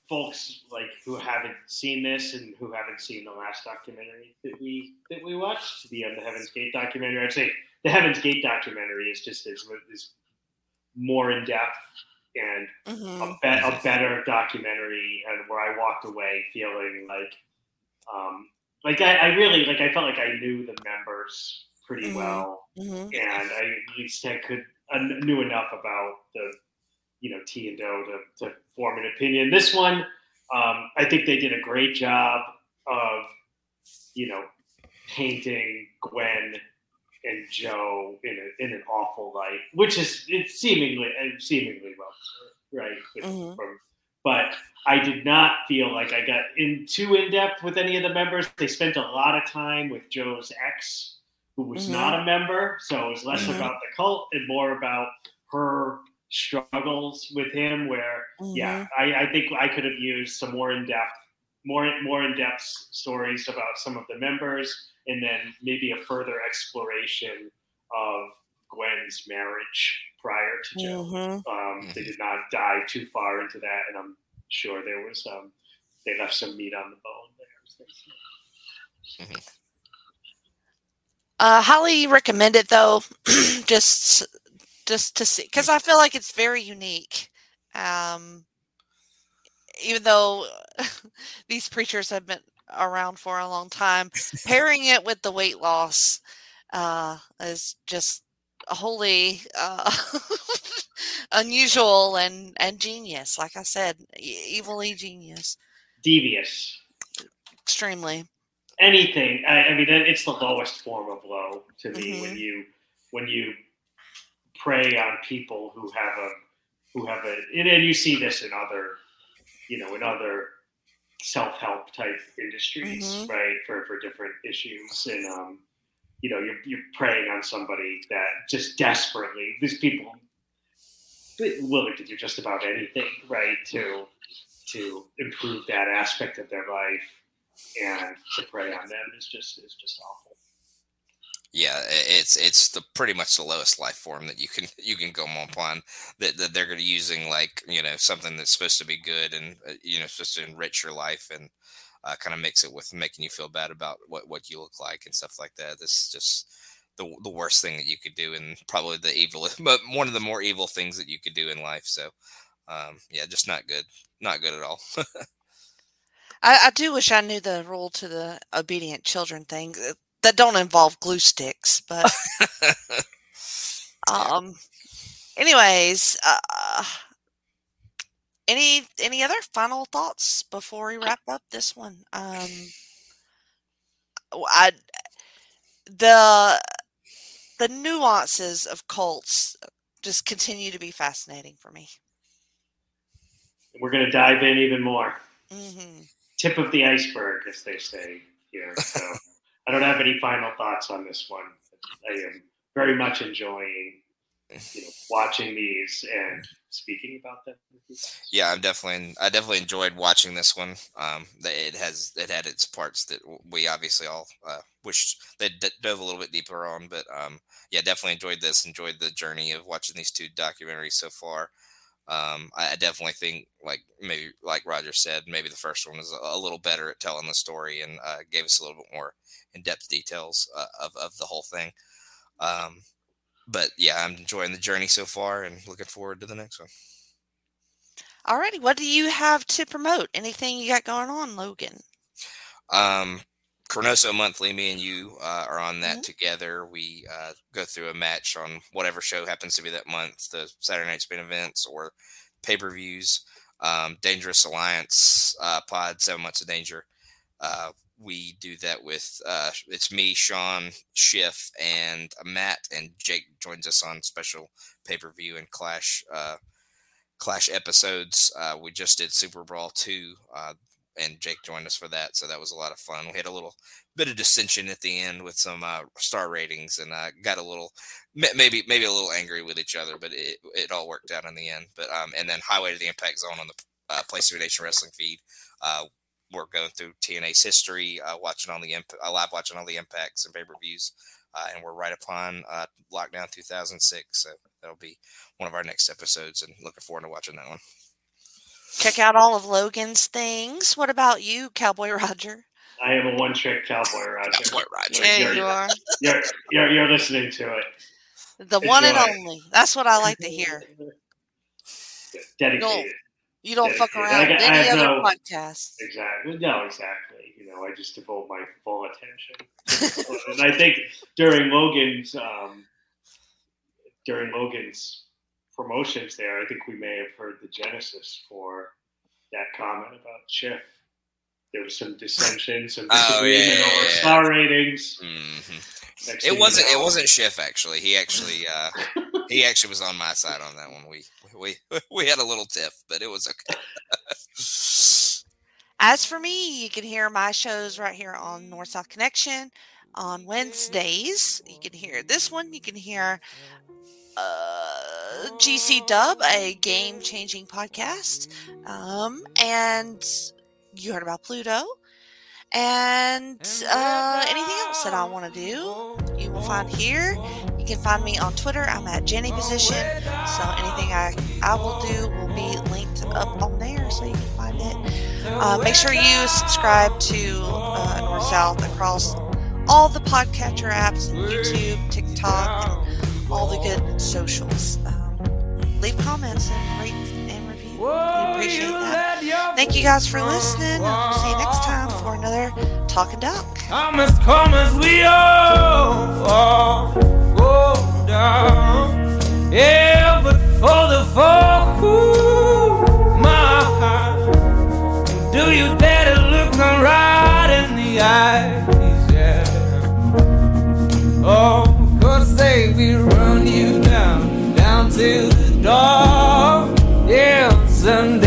folks like who haven't seen this and who haven't seen the last documentary that we that we watched, the um, the Heaven's Gate documentary, I'd say the Heaven's Gate documentary is just is, is more in depth and mm-hmm. a, be- a, better documentary, and where I walked away feeling like, um, like I, I, really like I felt like I knew the members pretty mm-hmm. well, mm-hmm. and I at least I could I knew enough about the you know Ti and Do to, to form an opinion. This one, um, I think they did a great job of you know painting Gwen and Joe in a, in an awful light, which is it's seemingly seemingly well, right? Mm-hmm. From, but I did not feel like I got in too in depth with any of the members. They spent a lot of time with Joe's ex, who was mm-hmm. not a member, so it was less mm-hmm. about the cult and more about her struggles with him. Where, mm-hmm. yeah, I, I think I could have used some more in depth, more more in depth stories about some of the members, and then maybe a further exploration of Gwen's marriage prior to Joe. Mm-hmm. Um, they did not dive too far into that, and I'm sure there was um, they left some meat on the bone there. Mm-hmm. Uh, highly recommend it though, just just to see because I feel like it's very unique. Um, even though these preachers have been around for a long time, pairing it with the weight loss uh, is just wholly uh, unusual and and genius. Like I said, e- evilly genius, devious, extremely anything. I, I, mean, it's the lowest form of low to me mm-hmm. when you when you prey on people who have a who have a and, and you see this in other you know in other self help type industries, mm-hmm. right? For for different issues and um, you know you're you're preying on somebody that just desperately these people willing to do just about anything, right? To to improve that aspect of their life and to prey on them is just is just awful. Yeah, it's it's the pretty much the lowest life form that you can you can go upon that, that they're going to using like you know something that's supposed to be good and uh, you know supposed to enrich your life and uh, kind of mix it with making you feel bad about what what you look like and stuff like that. This is just the the worst thing that you could do and probably the evil but one of the more evil things that you could do in life. So um, yeah, just not good, not good at all. I, I do wish I knew the rule to the obedient children thing uh, that don't involve glue sticks, but um. Anyways, uh, any any other final thoughts before we wrap up this one? Um, I the the nuances of cults just continue to be fascinating for me. We're going to dive in even more. Mm-hmm tip of the iceberg, as they say here. So I don't have any final thoughts on this one. I am very much enjoying you know watching these and speaking about them. Yeah, I'm definitely I definitely enjoyed watching this one. Um, it has it had its parts that we obviously all uh, wished they dove a little bit deeper on, but um, yeah, definitely enjoyed this. Enjoyed the journey of watching these two documentaries so far. Um, I, definitely think, like maybe like Roger said, maybe the first one was a, little better at telling the story and uh, gave us a little bit more in depth details uh, of of the whole thing. Um, but yeah, I'm enjoying the journey so far and looking forward to the next one. Alrighty, what do you have to promote? Anything you got going on, Logan? Um, Cronoso Monthly, me and you uh, are on that Mhm. together. We uh, go through a match on whatever show happens to be that month, the Saturday Night Spin events or pay per views. Um, Dangerous Alliance uh, pod, Seven Months of Danger. Uh, we do that with uh, it's me, Sean, Schiff, and Matt, and Jake joins us on special pay per view and Clash uh, Clash episodes. Uh, we just did Super Brawl two. And Jake joined us for that. So that was a lot of fun. We had a little bit of dissension at the end with some uh, star ratings, and uh, got a little maybe maybe a little angry with each other, but it, it all worked out in the end. But um, and then Highway to the Impact Zone on the uh, PlayStation Nation Wrestling feed. Uh, we're going through TNA's history, uh, watching all the imp- uh, live watching all the impacts and pay per views, uh, and we're right upon uh, Lockdown 2006. So that'll be one of our next episodes, and looking forward to watching that one. Check out all of Logan's things. What about you, Cowboy Roger? I am a one trick cowboy, Roger. That's what Roger. Yeah, There you're- you are. You're, you're, you're listening to it. The one and only. That's what I like to hear. Dedicated. You don't fuck Dedicated. I around with any other no- podcast. Exactly. No, exactly. You know, I just devote my full attention. and I think during Logan's um, during Logan's promotions there, I think we may have heard the genesis for that comment about Schiff. There was some dissension, some Oh, yeah, disagreement yeah, over yeah. star ratings. Mhm. It wasn't. you It wasn't Schiff actually. He actually. Uh, he actually was on my side on that one. We we we had a little tiff, but it was okay. As for me, you can hear my shows right here on North South Connection on Wednesdays. You can hear this one. You can hear uh, GC Dub, a game changing podcast. Um, and you heard about Pluto. And uh, anything else that I want to do, you will find here. You can find me on Twitter. I'm at Jenny Position. So anything I, I will do will be linked up on there so you can find it. Uh, make sure you subscribe to uh, North South across all the podcatcher apps, YouTube, TikTok, and all the good socials. Um, leave comments and rate and review. We appreciate that. Thank you guys for listening. See you next time for another Talk'n Doc. Come as come as we all go down. Yeah, but for the fall, ooh, my heart. Do you dare to look me right in the eyes? Yeah. Oh, cause they we run you down, down to the door. Yeah, someday